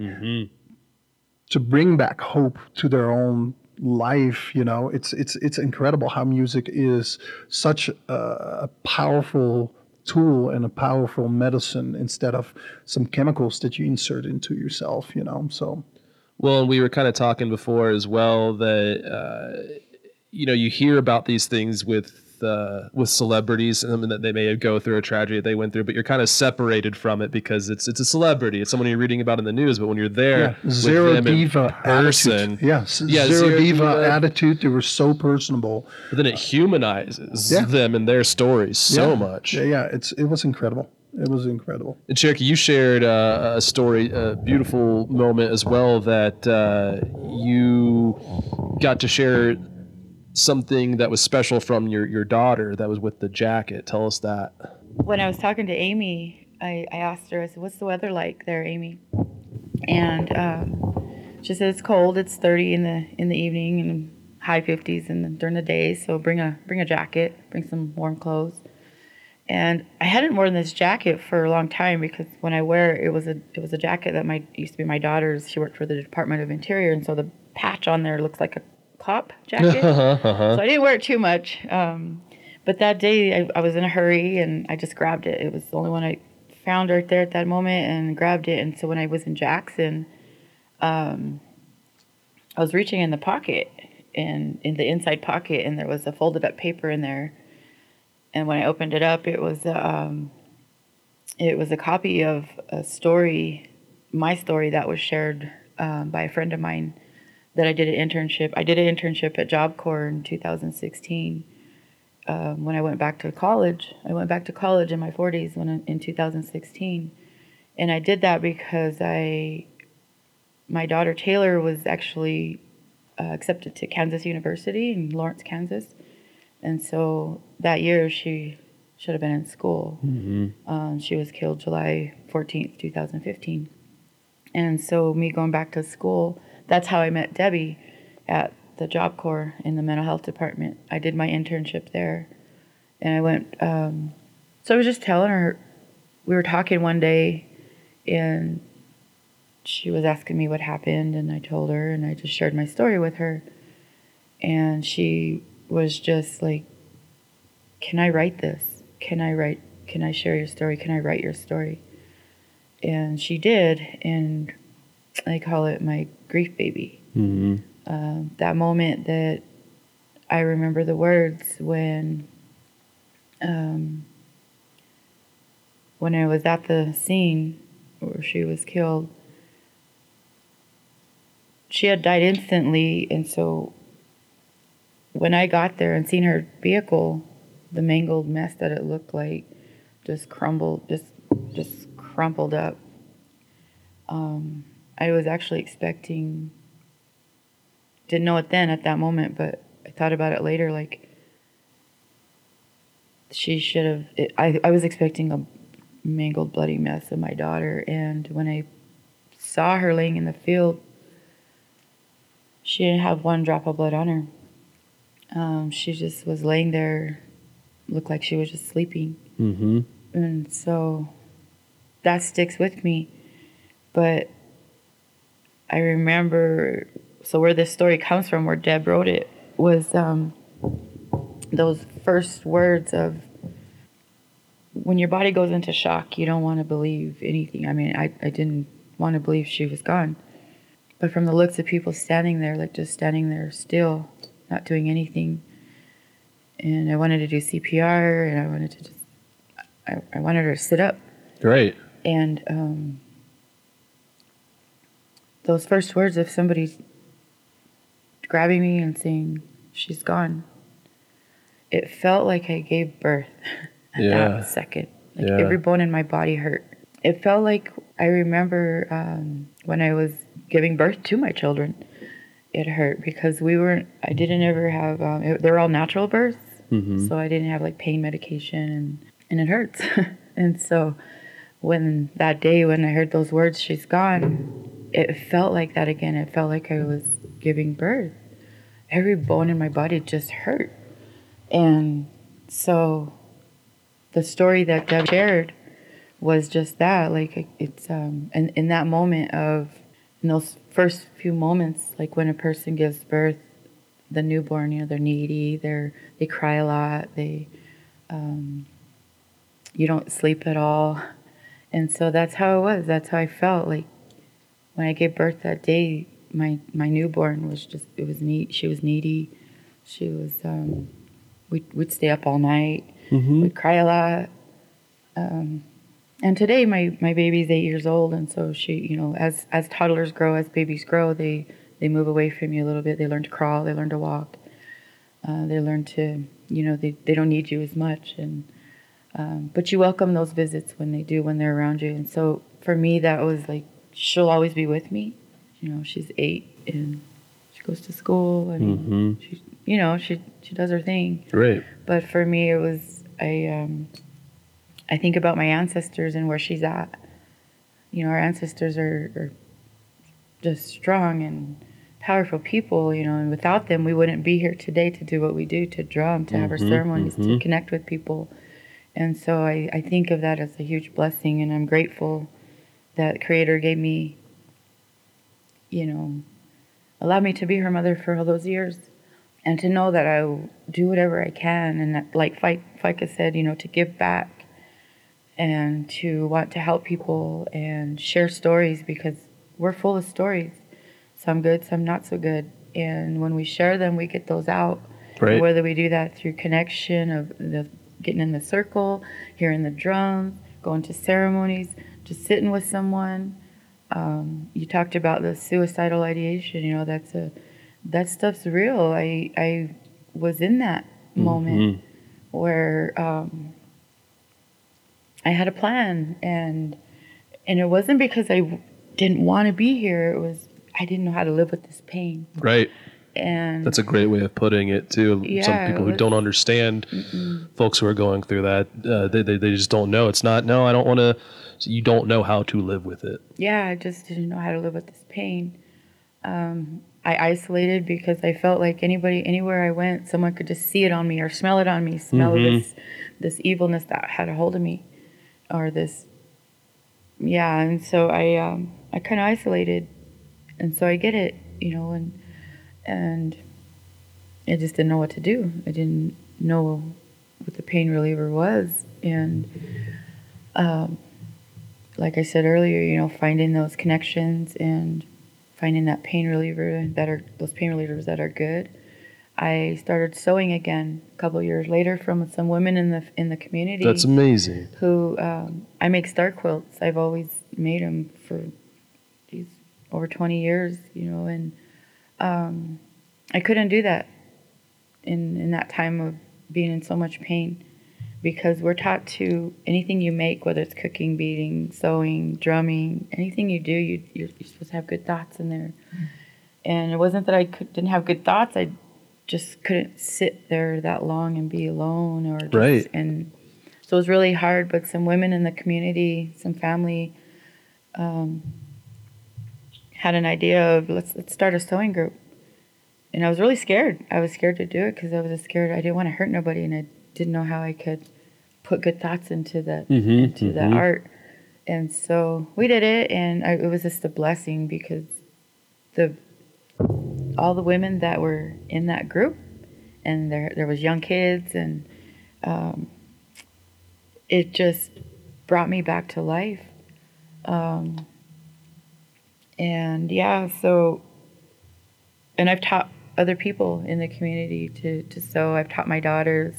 To bring back hope to their own life you know? It's it's it's incredible how music is such a, a powerful tool and a powerful medicine instead of some chemicals that you insert into yourself you know? So Well, and we were kind of talking before as well that uh, you know you hear about these things with uh, with celebrities and that they may go through a tragedy that they went through, but you're kind of separated from it because it's it's a celebrity. It's someone you're reading about in the news, but when you're there, yeah, zero diva person, attitude yeah, zero, zero diva, diva. attitude they were so personable but then it humanizes Yeah. them and their stories so much. yeah yeah it's it was incredible it was incredible And Cherokee, you shared uh, a story, a beautiful moment as well that uh, you got to share something that was special from your, your daughter that was with the jacket. Tell us that. when I was talking to Amy, I, I asked her, I said, What's the weather like there, Amy? And um, she said it's cold. It's 30 in the in the evening and high 50s in the, during the day. So bring a bring a jacket, bring some warm clothes. And I hadn't worn this jacket for a long time because when I wear it, it was a it was a jacket that my used to be my daughter's. She worked for the Department of Interior, and so the patch on there looks like a cop jacket. So I didn't wear it too much. Um, but that day I, I was in a hurry and I just grabbed it. It was the only one I found right there at that moment and grabbed it. And so when I was in Jackson, um, I was reaching in the pocket and in the inside pocket, and there was a folded up paper in there. And when I opened it up, it was um, it was a copy of a story, my story that was shared um, by a friend of mine that I did an internship. I did an internship at Job Corps in 2016. Um, when I went back to college, I went back to college in my 40s when in 2016, and I did that because I, my daughter Taylor was actually uh, accepted to Kansas University in Lawrence, Kansas, and so that year she should have been in school. Um, she was killed July 14th, 2015. And so, me going back to school, that's how I met Debbie at the Job Corps in the mental health department. I did my internship there. And I went, um, so I was just telling her, we were talking one day, and she was asking me what happened, and I told her, and I just shared my story with her. And she was just like, Can I write this? Can I write? Can I share your story? Can I write your story? And she did, and I call it my grief baby. Um, that moment that I remember the words when, um, when I was at the scene where she was killed. She had died instantly, and so when I got there and seen her vehicle, the mangled mess that it looked like, just crumbled, just just crumpled up. Um, I was actually expecting. Didn't know it then at that moment, but I thought about it later. Like she should have. I I was expecting a mangled, bloody mess of my daughter, and when I saw her laying in the field, she didn't have one drop of blood on her. Um, she just was laying there, looked like she was just sleeping. Mm-hmm. And so that sticks with me. But I remember, so where this story comes from, where Deb wrote it, was um, those first words of when your body goes into shock, you don't want to believe anything. I mean, I, I didn't want to believe she was gone. But from the looks of people standing there, like just standing there still, not doing anything, and I wanted to do CPR and I wanted to just, I, I wanted her to sit up. Great. And um, those first words of somebody grabbing me and saying, she's gone, it felt like I gave birth at Yeah. that second. Like Yeah. every bone in my body hurt. It felt like I remember um, when I was giving birth to my children, it hurt because we weren't, I didn't ever have, um, it, they're all natural births. So I didn't have like pain medication and, and it hurts. and so when that day when I heard those words, she's gone, it felt like that again. It felt like I was giving birth. Every bone in my body just hurt. And so the story that Deb shared was just that. Like it's um and in that moment of in those first few moments, like when a person gives birth, the newborn, you know, they're needy, they're they cry a lot, they um you don't sleep at all. And so that's how it was. That's how I felt. Like when I gave birth that day, my my newborn was just it was neat. She was needy. She was um we'd we'd stay up all night. We'd cry a lot. Um and today my my baby's eight years old and so she you know as as toddlers grow as babies grow they they move away from you a little bit. They learn to crawl they learn to walk uh, they learn to you know they, they don't need you as much. And um, but you welcome those visits when they do when they're around you. And so for me that was like she'll always be with me. You know she's eight and she goes to school and she you know she she does her thing. Great. but for me it was i um i think about my ancestors and where she's at. You know our ancestors are, are just strong and powerful people you know and without them we wouldn't be here today to do what we do to drum to have our mm-hmm, ceremonies to mm-hmm. connect with people. And so I, I think of that as a huge blessing and i'm grateful that creator gave me you know allowed me to be her mother for all those years and to know that I'll do whatever I can, and that, like Fi- Feike said, you know, to give back and to want to help people and share stories because we're full of stories. some good, some not so good. And when we share them, we get those out. Right. Whether we do that through connection of the getting in the circle, hearing the drums, going to ceremonies, just sitting with someone. Um, you talked about the suicidal ideation. You know, that's a that stuff's real. I I was in that moment where um, I had a plan, and and it wasn't because I didn't want to be here. It was I didn't know how to live with this pain, Right. and That's a great way of putting it too. Some people who don't understand, folks who are going through that, uh, they, they they just don't know. It's not. No, I don't want to. You don't know how to live with it. yeah, I just didn't know how to live with this pain. Um, I isolated because I felt like anybody, anywhere I went, someone could just see it on me or smell it on me, smell this, this evilness that had a hold of me, or this, yeah. And so I, um, I kind of isolated, and so I get it, you know, and and I just didn't know what to do. I didn't know what the pain reliever was, and um, like I said earlier, you know, finding those connections and finding that pain reliever that are those pain relievers that are good. I started sewing again a couple years later from some women in the in the community That's amazing. who um, I make star quilts. I've always made them for geez, over 20 years, you know, and um, I couldn't do that in in that time of being in so much pain because we're taught to anything you make, whether it's cooking, beading, sewing, drumming, anything you do, you you're, you're supposed to have good thoughts in there. And it wasn't that I could, didn't have good thoughts. I just couldn't sit there that long and be alone or just, Right. and so it was really hard. But some women in the community, some family, um, had an idea of let's let's start a sewing group, and I was really scared. I was scared to do it because I was scared. I didn't want to hurt nobody, and I didn't know how I could put good thoughts into that Mhm, into the mhm. art. And so we did it, and I, it was just a blessing because the all the women that were in that group, and there there was young kids, and um, it just brought me back to life. Um, and yeah, so and I've taught other people in the community to to sew. I've taught my daughters.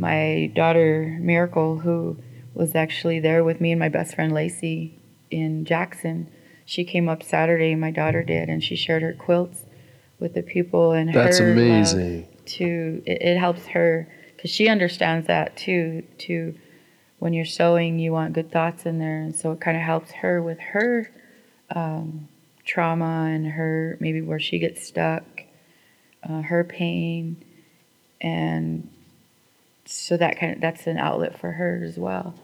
My daughter Miracle, who was actually there with me and my best friend Lacey in Jackson, she came up Saturday. My daughter did, and she shared her quilts with the people and That's amazing. to it, it helps her because she understands that too to when you're sewing you want good thoughts in there. And so it kind of helps her with her um, trauma and her maybe where she gets stuck uh, her pain. And so that kind of that's an outlet for her as well.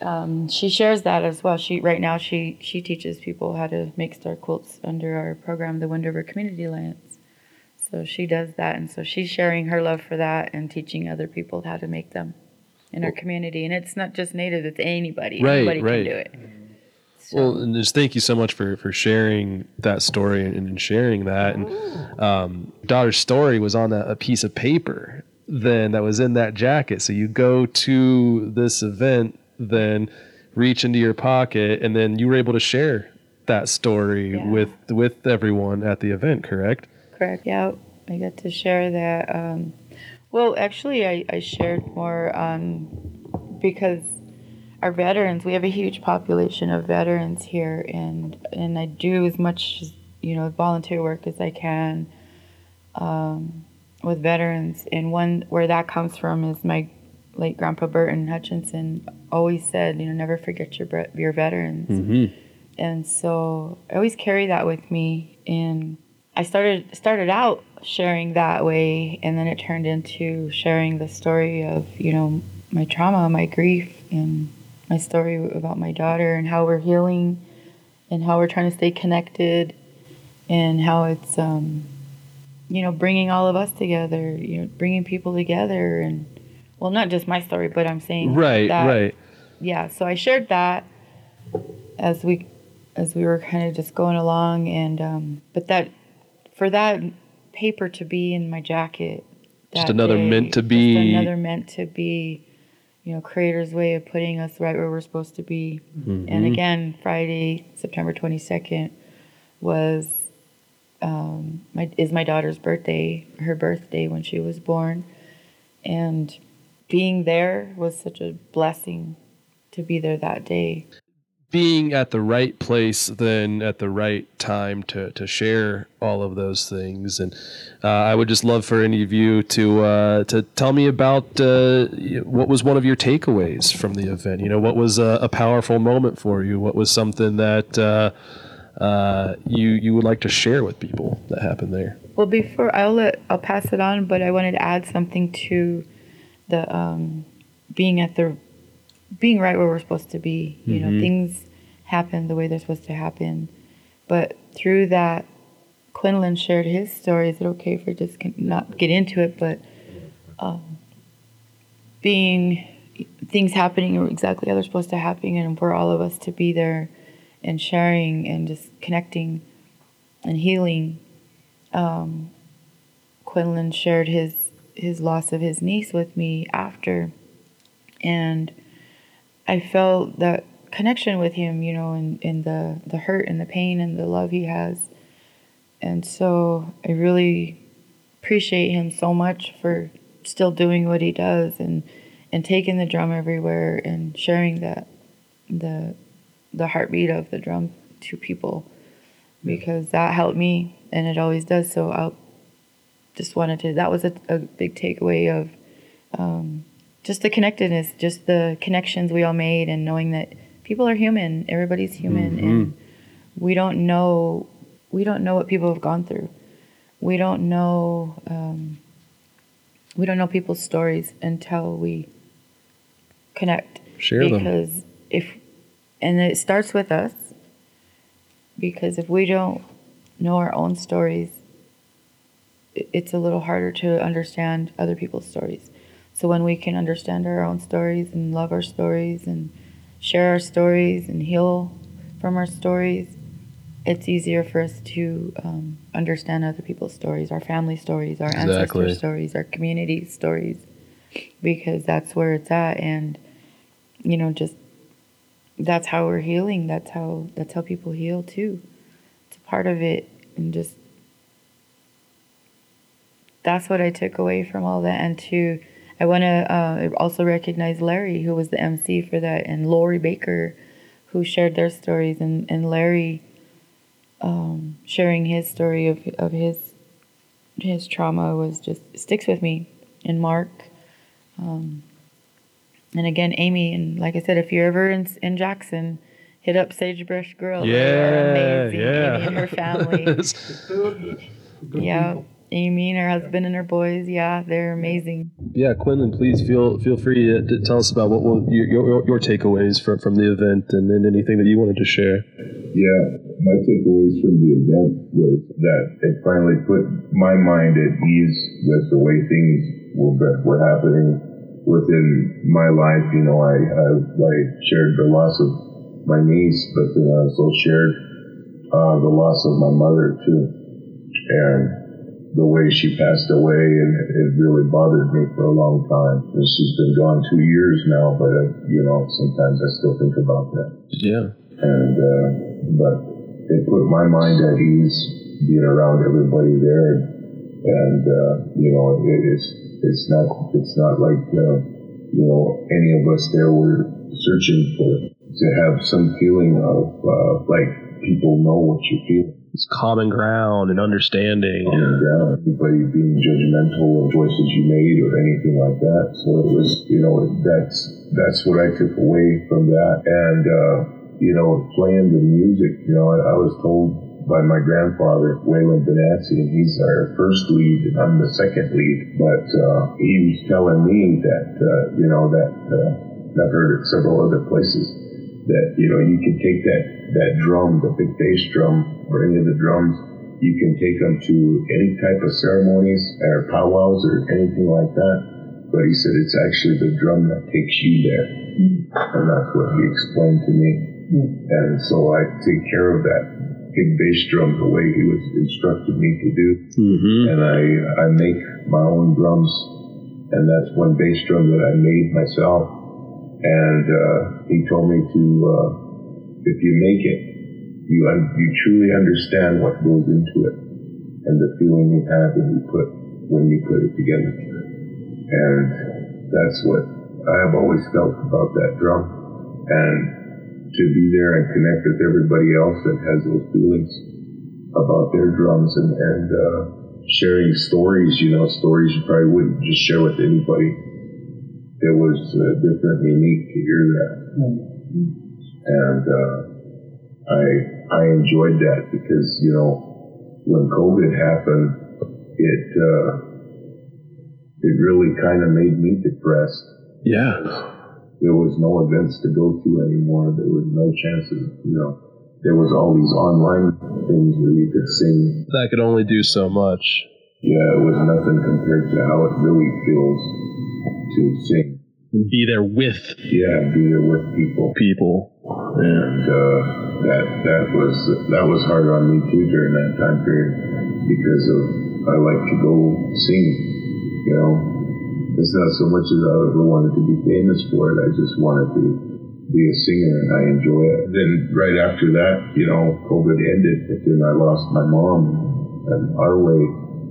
Um, she shares that as well. She right now she she teaches people how to make star quilts under our program the wind river community alliance so she does that, and so she's sharing her love for that and teaching other people how to make them in our community. And it's not just Native; it's anybody. Right, anybody right. can do it. So, Well, and just thank you so much for for sharing that story and, and sharing that. And um, daughter's story was on a, a piece of paper then that was in that jacket. So you go to this event, then reach into your pocket, and then you were able to share that story Yeah. with with everyone at the event. Correct? Yeah, I got to share that. Um, well, actually, I, I shared more on because our veterans. We have a huge population of veterans here, and and I do as much you know volunteer work as I can um, with veterans. And one where that comes from is my late grandpa Burton Hutchinson always said, you know, never forget your your veterans. Mm-hmm. And so I always carry that with me. And I started started out sharing that way, and then it turned into sharing the story of you know my trauma, my grief, and my story about my daughter, and how we're healing, and how we're trying to stay connected, and how it's um, you know bringing all of us together, you know, bringing people together, and well, not just my story, but I'm saying Right. that Right. yeah so i shared that as we as we were kind of just going along and um but that for that paper to be in my jacket Just another day, meant to just be- another meant to be you know creator's way of putting us right where we're supposed to be Mm-hmm. and again friday september 22nd was um, my, is my daughter's birthday, her birthday when she was born. And being there was such a blessing to be there that day. Being at the right place, then at the right time to, to share all of those things, and uh, I would just love for any of you to uh, to tell me about uh, what was one of your takeaways from the event. You know, what was a, a powerful moment for you? What was something that uh, uh, you you would like to share with people that happened there? Well, before I'll let, I'll pass it on, but I wanted to add something to the um, being at the being right where we're supposed to be. You know, things happen the way they're supposed to happen, but through that, Quinlin shared his story. Is it okay if I just not get into it? But um, being things happening exactly how they're supposed to happen, and for all of us to be there and sharing and just connecting and healing. Um, Quinlin shared his his loss of his niece with me after, and I felt that connection with him, you know, and, and the the hurt and the pain and the love he has, and so I really appreciate him so much for still doing what he does and and taking the drum everywhere and sharing that the the heartbeat of the drum to people because that helped me and it always does. So i just wanted to that was a, a big takeaway of um, just the connectedness just the connections we all made and knowing that people are human everybody's human and we don't know we don't know what people have gone through. We don't know um, we don't know people's stories until we connect. Share them. because if and it starts with us because if we don't know our own stories it's a little harder to understand other people's stories so when we can understand our own stories and love our stories and share our stories and heal from our stories it's easier for us to um, understand other people's stories our family stories our Exactly. ancestor stories our community stories because that's where it's at. And you know just that's how we're healing. That's how that's how people heal too. It's a part of it. And just that's what i took away from all that and to i want to uh, also recognize larry who was the mc for that and lori baker who shared their stories and, and larry um, sharing his story of, of his his trauma was just sticks with me and mark um, and again, Amy, and like I said, if you're ever in, in Jackson, hit up Sagebrush Grill. They are Yeah, amazing. yeah. Amy and her family. yeah. Amy and her husband and her boys. Yeah, they're amazing. Yeah, Quinlin, please feel feel free to, to tell us about what, what your, your your takeaways from from the event and, and anything that you wanted to share. Yeah, my takeaways from the event was that it finally put my mind at ease with the way things were were happening within my life. You know, I I, I shared the loss of my niece, but then I also shared uh, the loss of my mother too, and the way she passed away, and it really bothered me for a long time. And she's been gone two years now, but I, you know, sometimes I still think about that Yeah. and uh, but it put my mind at ease being around everybody there, and uh, you know it, it's it's not it's not like uh, you know any of us there were searching for to have some feeling of uh, like people know what you feel It's common ground and understanding. on the ground, anybody being judgmental of choices you made or anything like that. So it was, you know, that's that's what I took away from that. And uh, you know, playing the music, you know, I, I was told by my grandfather, Waylon Benassi, and he's our first lead, and I'm the second lead. But uh, he was telling me that, uh, you know, that uh, I've heard it several other places that you know you can take that that drum, the big bass drum, or any of the drums, you can take them to any type of ceremonies or powwows or anything like that. But he said it's actually the drum that takes you there, and that's what he explained to me. And so I take care of that big bass drum the way he was instructed me to do Mm-hmm. and I, I make my own drums, and that's one bass drum that I made myself. And uh, he told me to, uh, if you make it, you you truly understand what goes into it. and the feeling you have when you put when you put it together. And that's what I have always felt about that drum. And to be there and connect with everybody else that has those feelings about their drums and, and uh, sharing stories, you know, stories you probably wouldn't just share with anybody. It was uh, different, unique to hear that. Mm-hmm. And uh, I, I enjoyed that because, you know, when COVID happened, it, uh, it really kind of made me depressed. Yeah. There was no events to go to anymore. There was no chances, you know. There was all these online things where you could sing. That could only do so much. Yeah, it was nothing compared to how it really feels to sing. And be there with. Yeah, be there with people. People. And uh, that that was that was hard on me too during that time period because of I like to go sing. You know, it's not so much as I ever wanted to be famous for it. I just wanted to be a singer and I enjoy it. Then right after that, you know, COVID ended, but then I lost my mom and our way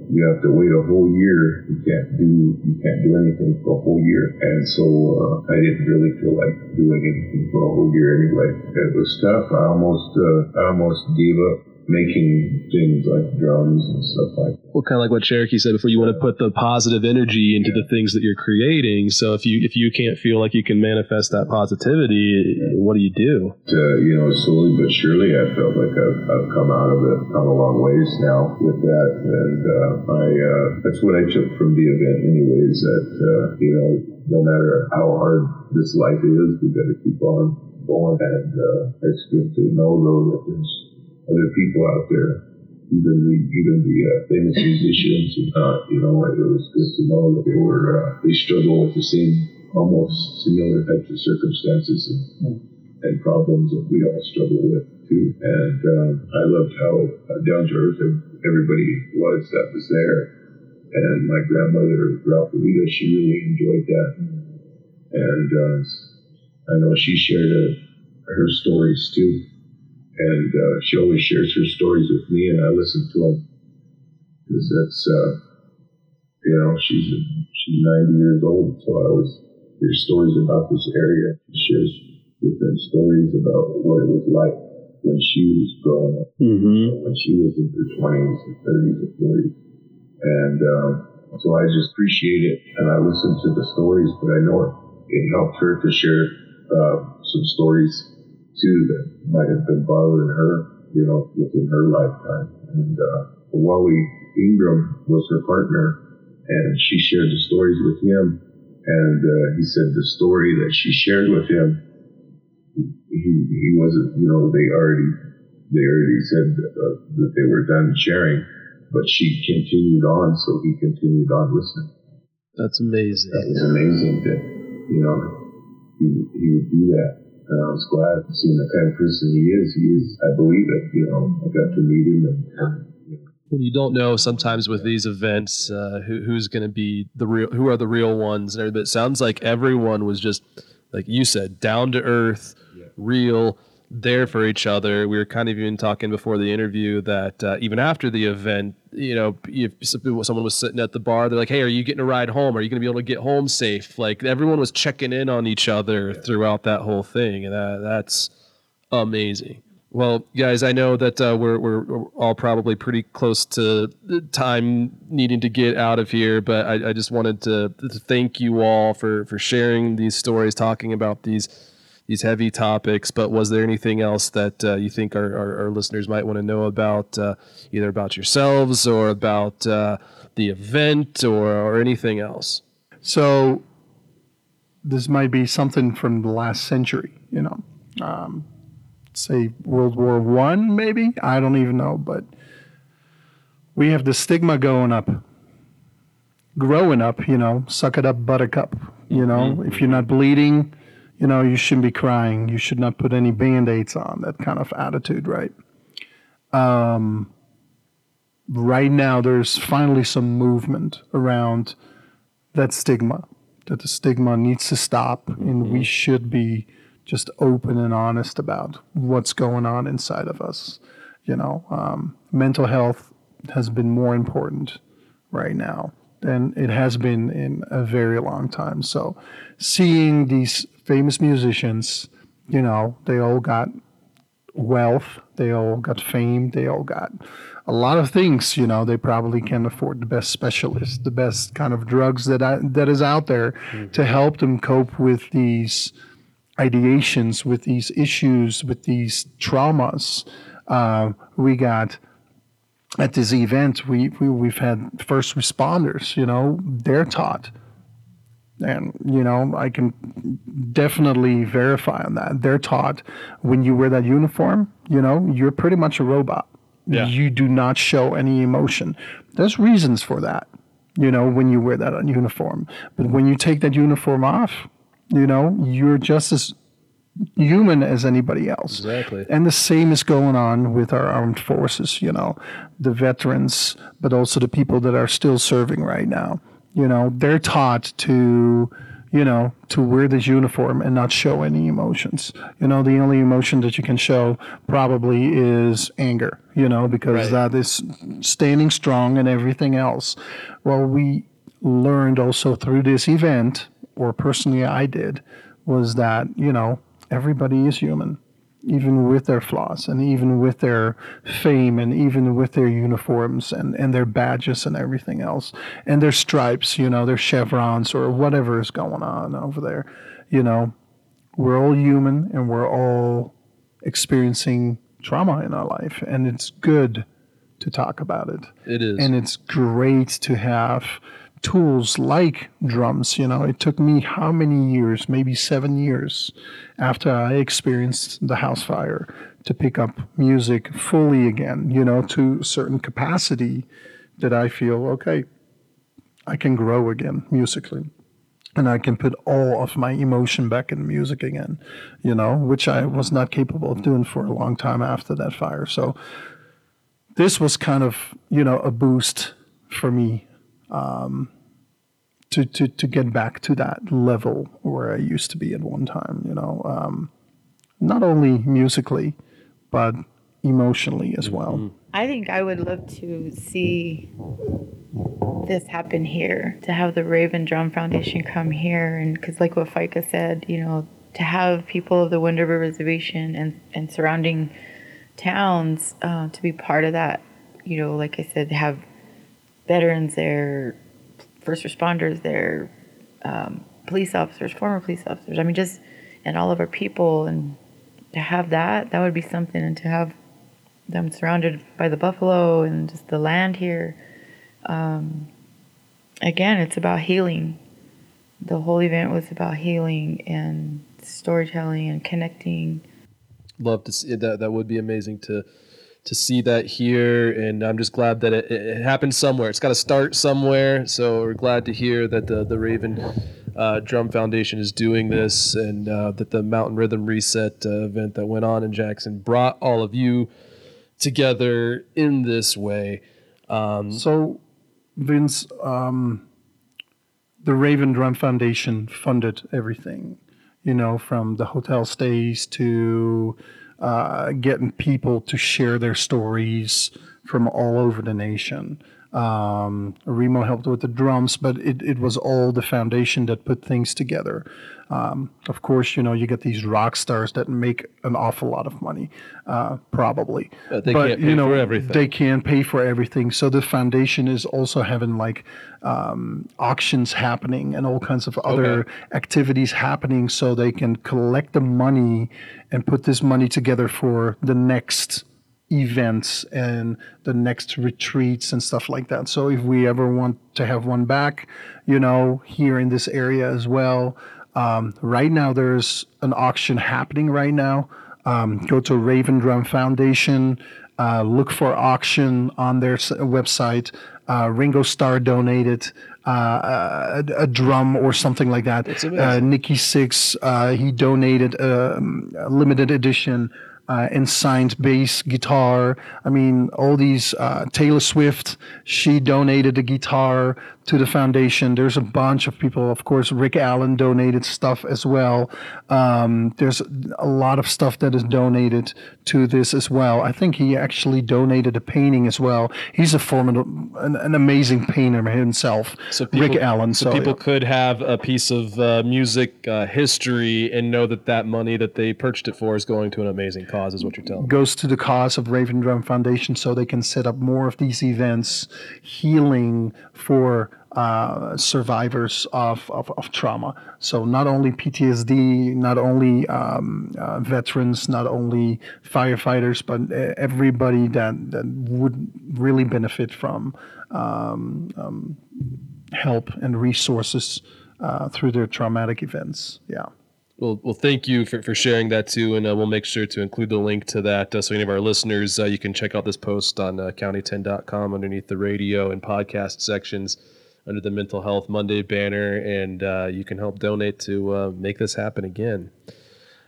you have to wait a whole year. You can't do you can't do anything for a whole year, and so uh, I didn't really feel like doing anything for a whole year anyway. It was tough. I almost uh, I almost gave up making things like drums and stuff like that. Well, kind of like what Cherokee said before, you want to put the positive energy into yeah. the things that you're creating. So if you if you can't feel like you can manifest that positivity, what do you do? Uh, you know, slowly but surely, I felt like I've, I've come out of it, come a long ways now with that, and uh, I uh, that's what I took from the event, anyways. That uh, you know, no matter how hard this life is, we've got to keep on going, and uh, it's good to know though that there's other people out there, even the even the uh, famous musicians. Uh, you know, it was good to know that they were uh, they struggle with the same, almost similar types of circumstances and, and problems that we all struggle with too. And um, I loved how uh, down to earth everybody was that was there. And my grandmother, Ralphalita, she really enjoyed that. And uh, I know she shared uh, her stories too and uh, she always shares her stories with me, and I listen to them because that's uh, you know she's she's 90 years old, so I always hear stories about this area. She shares different stories about what it was like when she was growing up, mm-hmm. when she was in her 20s and 30s and 40s, and um, so I just appreciate it, and I listen to the stories, but I know it, it helped her to share uh, some stories too that might have been bothering her, you know, within her lifetime. And uh, Wally Ingram was her partner, and she shared the stories with him. And uh, he said the story that she shared with him, he he wasn't, you know, they already they already said that, uh, that they were done sharing, but she continued on, so he continued on listening. That's amazing. That was amazing that you know he he would do that. And I was glad to seeing the kind of person he is. He is, I believe it. You know, I got to meet him and. Well, you don't know sometimes with these events uh, who, who's going to be the real, who are the real ones and everything. But it sounds like everyone was just, like you said, down to earth, yeah. real, there for each other. We were kind of even talking before the interview that uh, even after the event, you know, if someone was sitting at the bar, they're like, "Hey, are you getting a ride home? Are you going to be able to get home safe?" Like everyone was checking in on each other throughout that whole thing, and that, that's amazing. Well, guys, I know that uh, we're, we're, we're all probably pretty close to time needing to get out of here, but I, I just wanted to, to thank you all for for sharing these stories, talking about these these heavy topics. But was there anything else that uh, you think our, our, our, listeners might want to know about, uh, either about yourselves or about uh, the event or, or anything else? So, this might be something from the last century, you know, um, say World War One, maybe. I don't even know, but we have the stigma going up, growing up. You know, suck it up, buttercup. You know, mm-hmm. if you're not bleeding, you know, you shouldn't be crying. You should not put any band aids on, that kind of attitude, right? Um, right now, there's finally some movement around that stigma, that the stigma needs to stop, and we mm-hmm. should be just open and honest about what's going on inside of us. You know, um, mental health has been more important right now than it has been in a very long time. So, seeing these famous musicians, you know, they all got wealth, they all got fame, they all got a lot of things. You know, they probably can afford the best specialists, the best kind of drugs that I, that is out there mm-hmm. to help them cope with these ideations, with these issues, with these traumas. Uh, we got at this event, we, we we've had first responders. You know, they're taught and you know i can definitely verify on that. They're taught when you wear that uniform you know you're pretty much a robot. Yeah. you do not show any emotion. There's reasons for that you know when you wear that uniform. But when you take that uniform off you know you're just as human as anybody else. Exactly. And the same is going on with our armed forces you know the veterans but also the people that are still serving right now you know, they're taught to, you know, to wear this uniform and not show any emotions. You know, the only emotion that you can show probably is anger, you know, because right. that is standing strong and everything else. Well, we learned also through this event, or personally I did, was that, you know, everybody is human even with their flaws and even with their fame and even with their uniforms and, and their badges and everything else and their stripes, you know, their chevrons or whatever is going on over there. You know, we're all human and we're all experiencing trauma in our life and it's good to talk about it. It is. And it's great to have tools like drums. You know, it took me how many years, maybe seven years after I experienced the house fire to pick up music fully again, you know, to a certain capacity that I feel, okay, I can grow again musically. And I can put all of my emotion back in music again, you know, which I was not capable of doing for a long time after that fire. So this was kind of, you know, a boost for me um, to, to, to get back to that level where I used to be at one time, you know, um, not only musically, but emotionally as well. Mm-hmm. I think I would love to see this happen here, to have the Raven Drum Foundation come here. And because, like what Feike said, you know, to have people of the Wind River Reservation and, and surrounding towns uh, to be part of that, you know, like I said, have veterans their first responders their um, police officers, former police officers. I mean, just and all of our people, and to have that, that would be something. And to have them surrounded by the buffalo and just the land here. Um, again, it's about healing. The whole event was about healing and storytelling and connecting. Love to see that. That would be amazing to to see that here, and I'm just glad that it, it happened somewhere. It's got to start somewhere, so we're glad to hear that the the Raven uh, Drum Foundation is doing this, and uh, that the Mountain Rhythm Reset uh, event that went on in Jackson brought all of you together in this way. Um, so, Vince, um, the Raven Drum Foundation funded everything, you know, from the hotel stays to uh, getting people to share their stories from all over the nation. Um, Remo helped with the drums, but it, it was all the foundation that put things together. Um, of course, you know, you get these rock stars that make an awful lot of money, uh, probably. But they but, can't pay you know, for everything. They can't pay for everything. So the foundation is also having like um, auctions happening and all kinds of other okay. activities happening so they can collect the money and put this money together for the next events and the next retreats and stuff like that. So if we ever want to have one back, you know, here in this area as well, um, right now there's an auction happening right now. Um, go to Raven Drum Foundation, uh, look for auction on their website. Uh, Ringo Starr donated uh, a, a, drum or something like that. Uh, Nikki Sixx, uh, he donated um, a limited edition uh, and signed bass guitar. I mean, all these uh, Taylor Swift, she donated a guitar to the foundation. There's a bunch of people. Of course, Rick Allen donated stuff as well. Um, there's a lot of stuff that is donated to this as well. I think he actually donated a painting as well. He's a formidable, an, an amazing painter himself. So people, Rick Allen. So, So, people yeah. could have a piece of uh, music uh, history and know that that money that they purchased it for is going to an amazing cause. Is what you're telling goes to the cause of Raven Drum Foundation so they can set up more of these events, healing for uh, survivors of, of, of trauma. So not only PTSD, not only um, uh, veterans, not only firefighters, but uh, everybody that, that would really benefit from um, um, help and resources uh, through their traumatic events. Yeah. Well, well, thank you for, for sharing that too, and uh, we'll make sure to include the link to that uh, so any of our listeners, uh, you can check out this post on uh, county10.com underneath the radio and podcast sections under the Mental Health Monday banner, and uh, you can help donate to uh, make this happen again.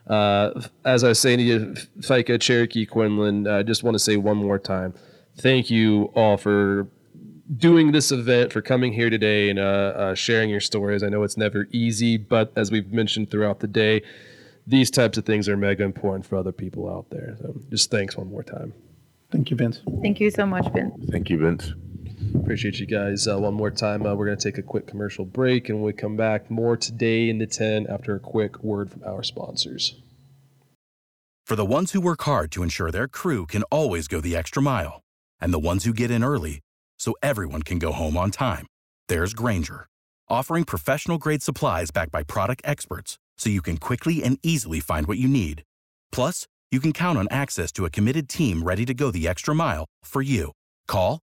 Uh, as I was saying to you, Feike, Cherokee, Quinlin, I just want to say one more time, thank you all for doing this event, for coming here today and uh, uh, sharing your stories. I know it's never easy, but as we've mentioned throughout the day, these types of things are mega important for other people out there. So just thanks one more time. Thank you, Vince. Thank you so much, Vince. Thank you, Vince. Appreciate you guys. Uh, one more time, uh, we're going to take a quick commercial break and when we come back more today in the 10 after a quick word from our sponsors. For the ones who work hard to ensure their crew can always go the extra mile, and the ones who get in early so everyone can go home on time, there's Grainger, offering professional grade supplies backed by product experts so you can quickly and easily find what you need. Plus, you can count on access to a committed team ready to go the extra mile for you. Call,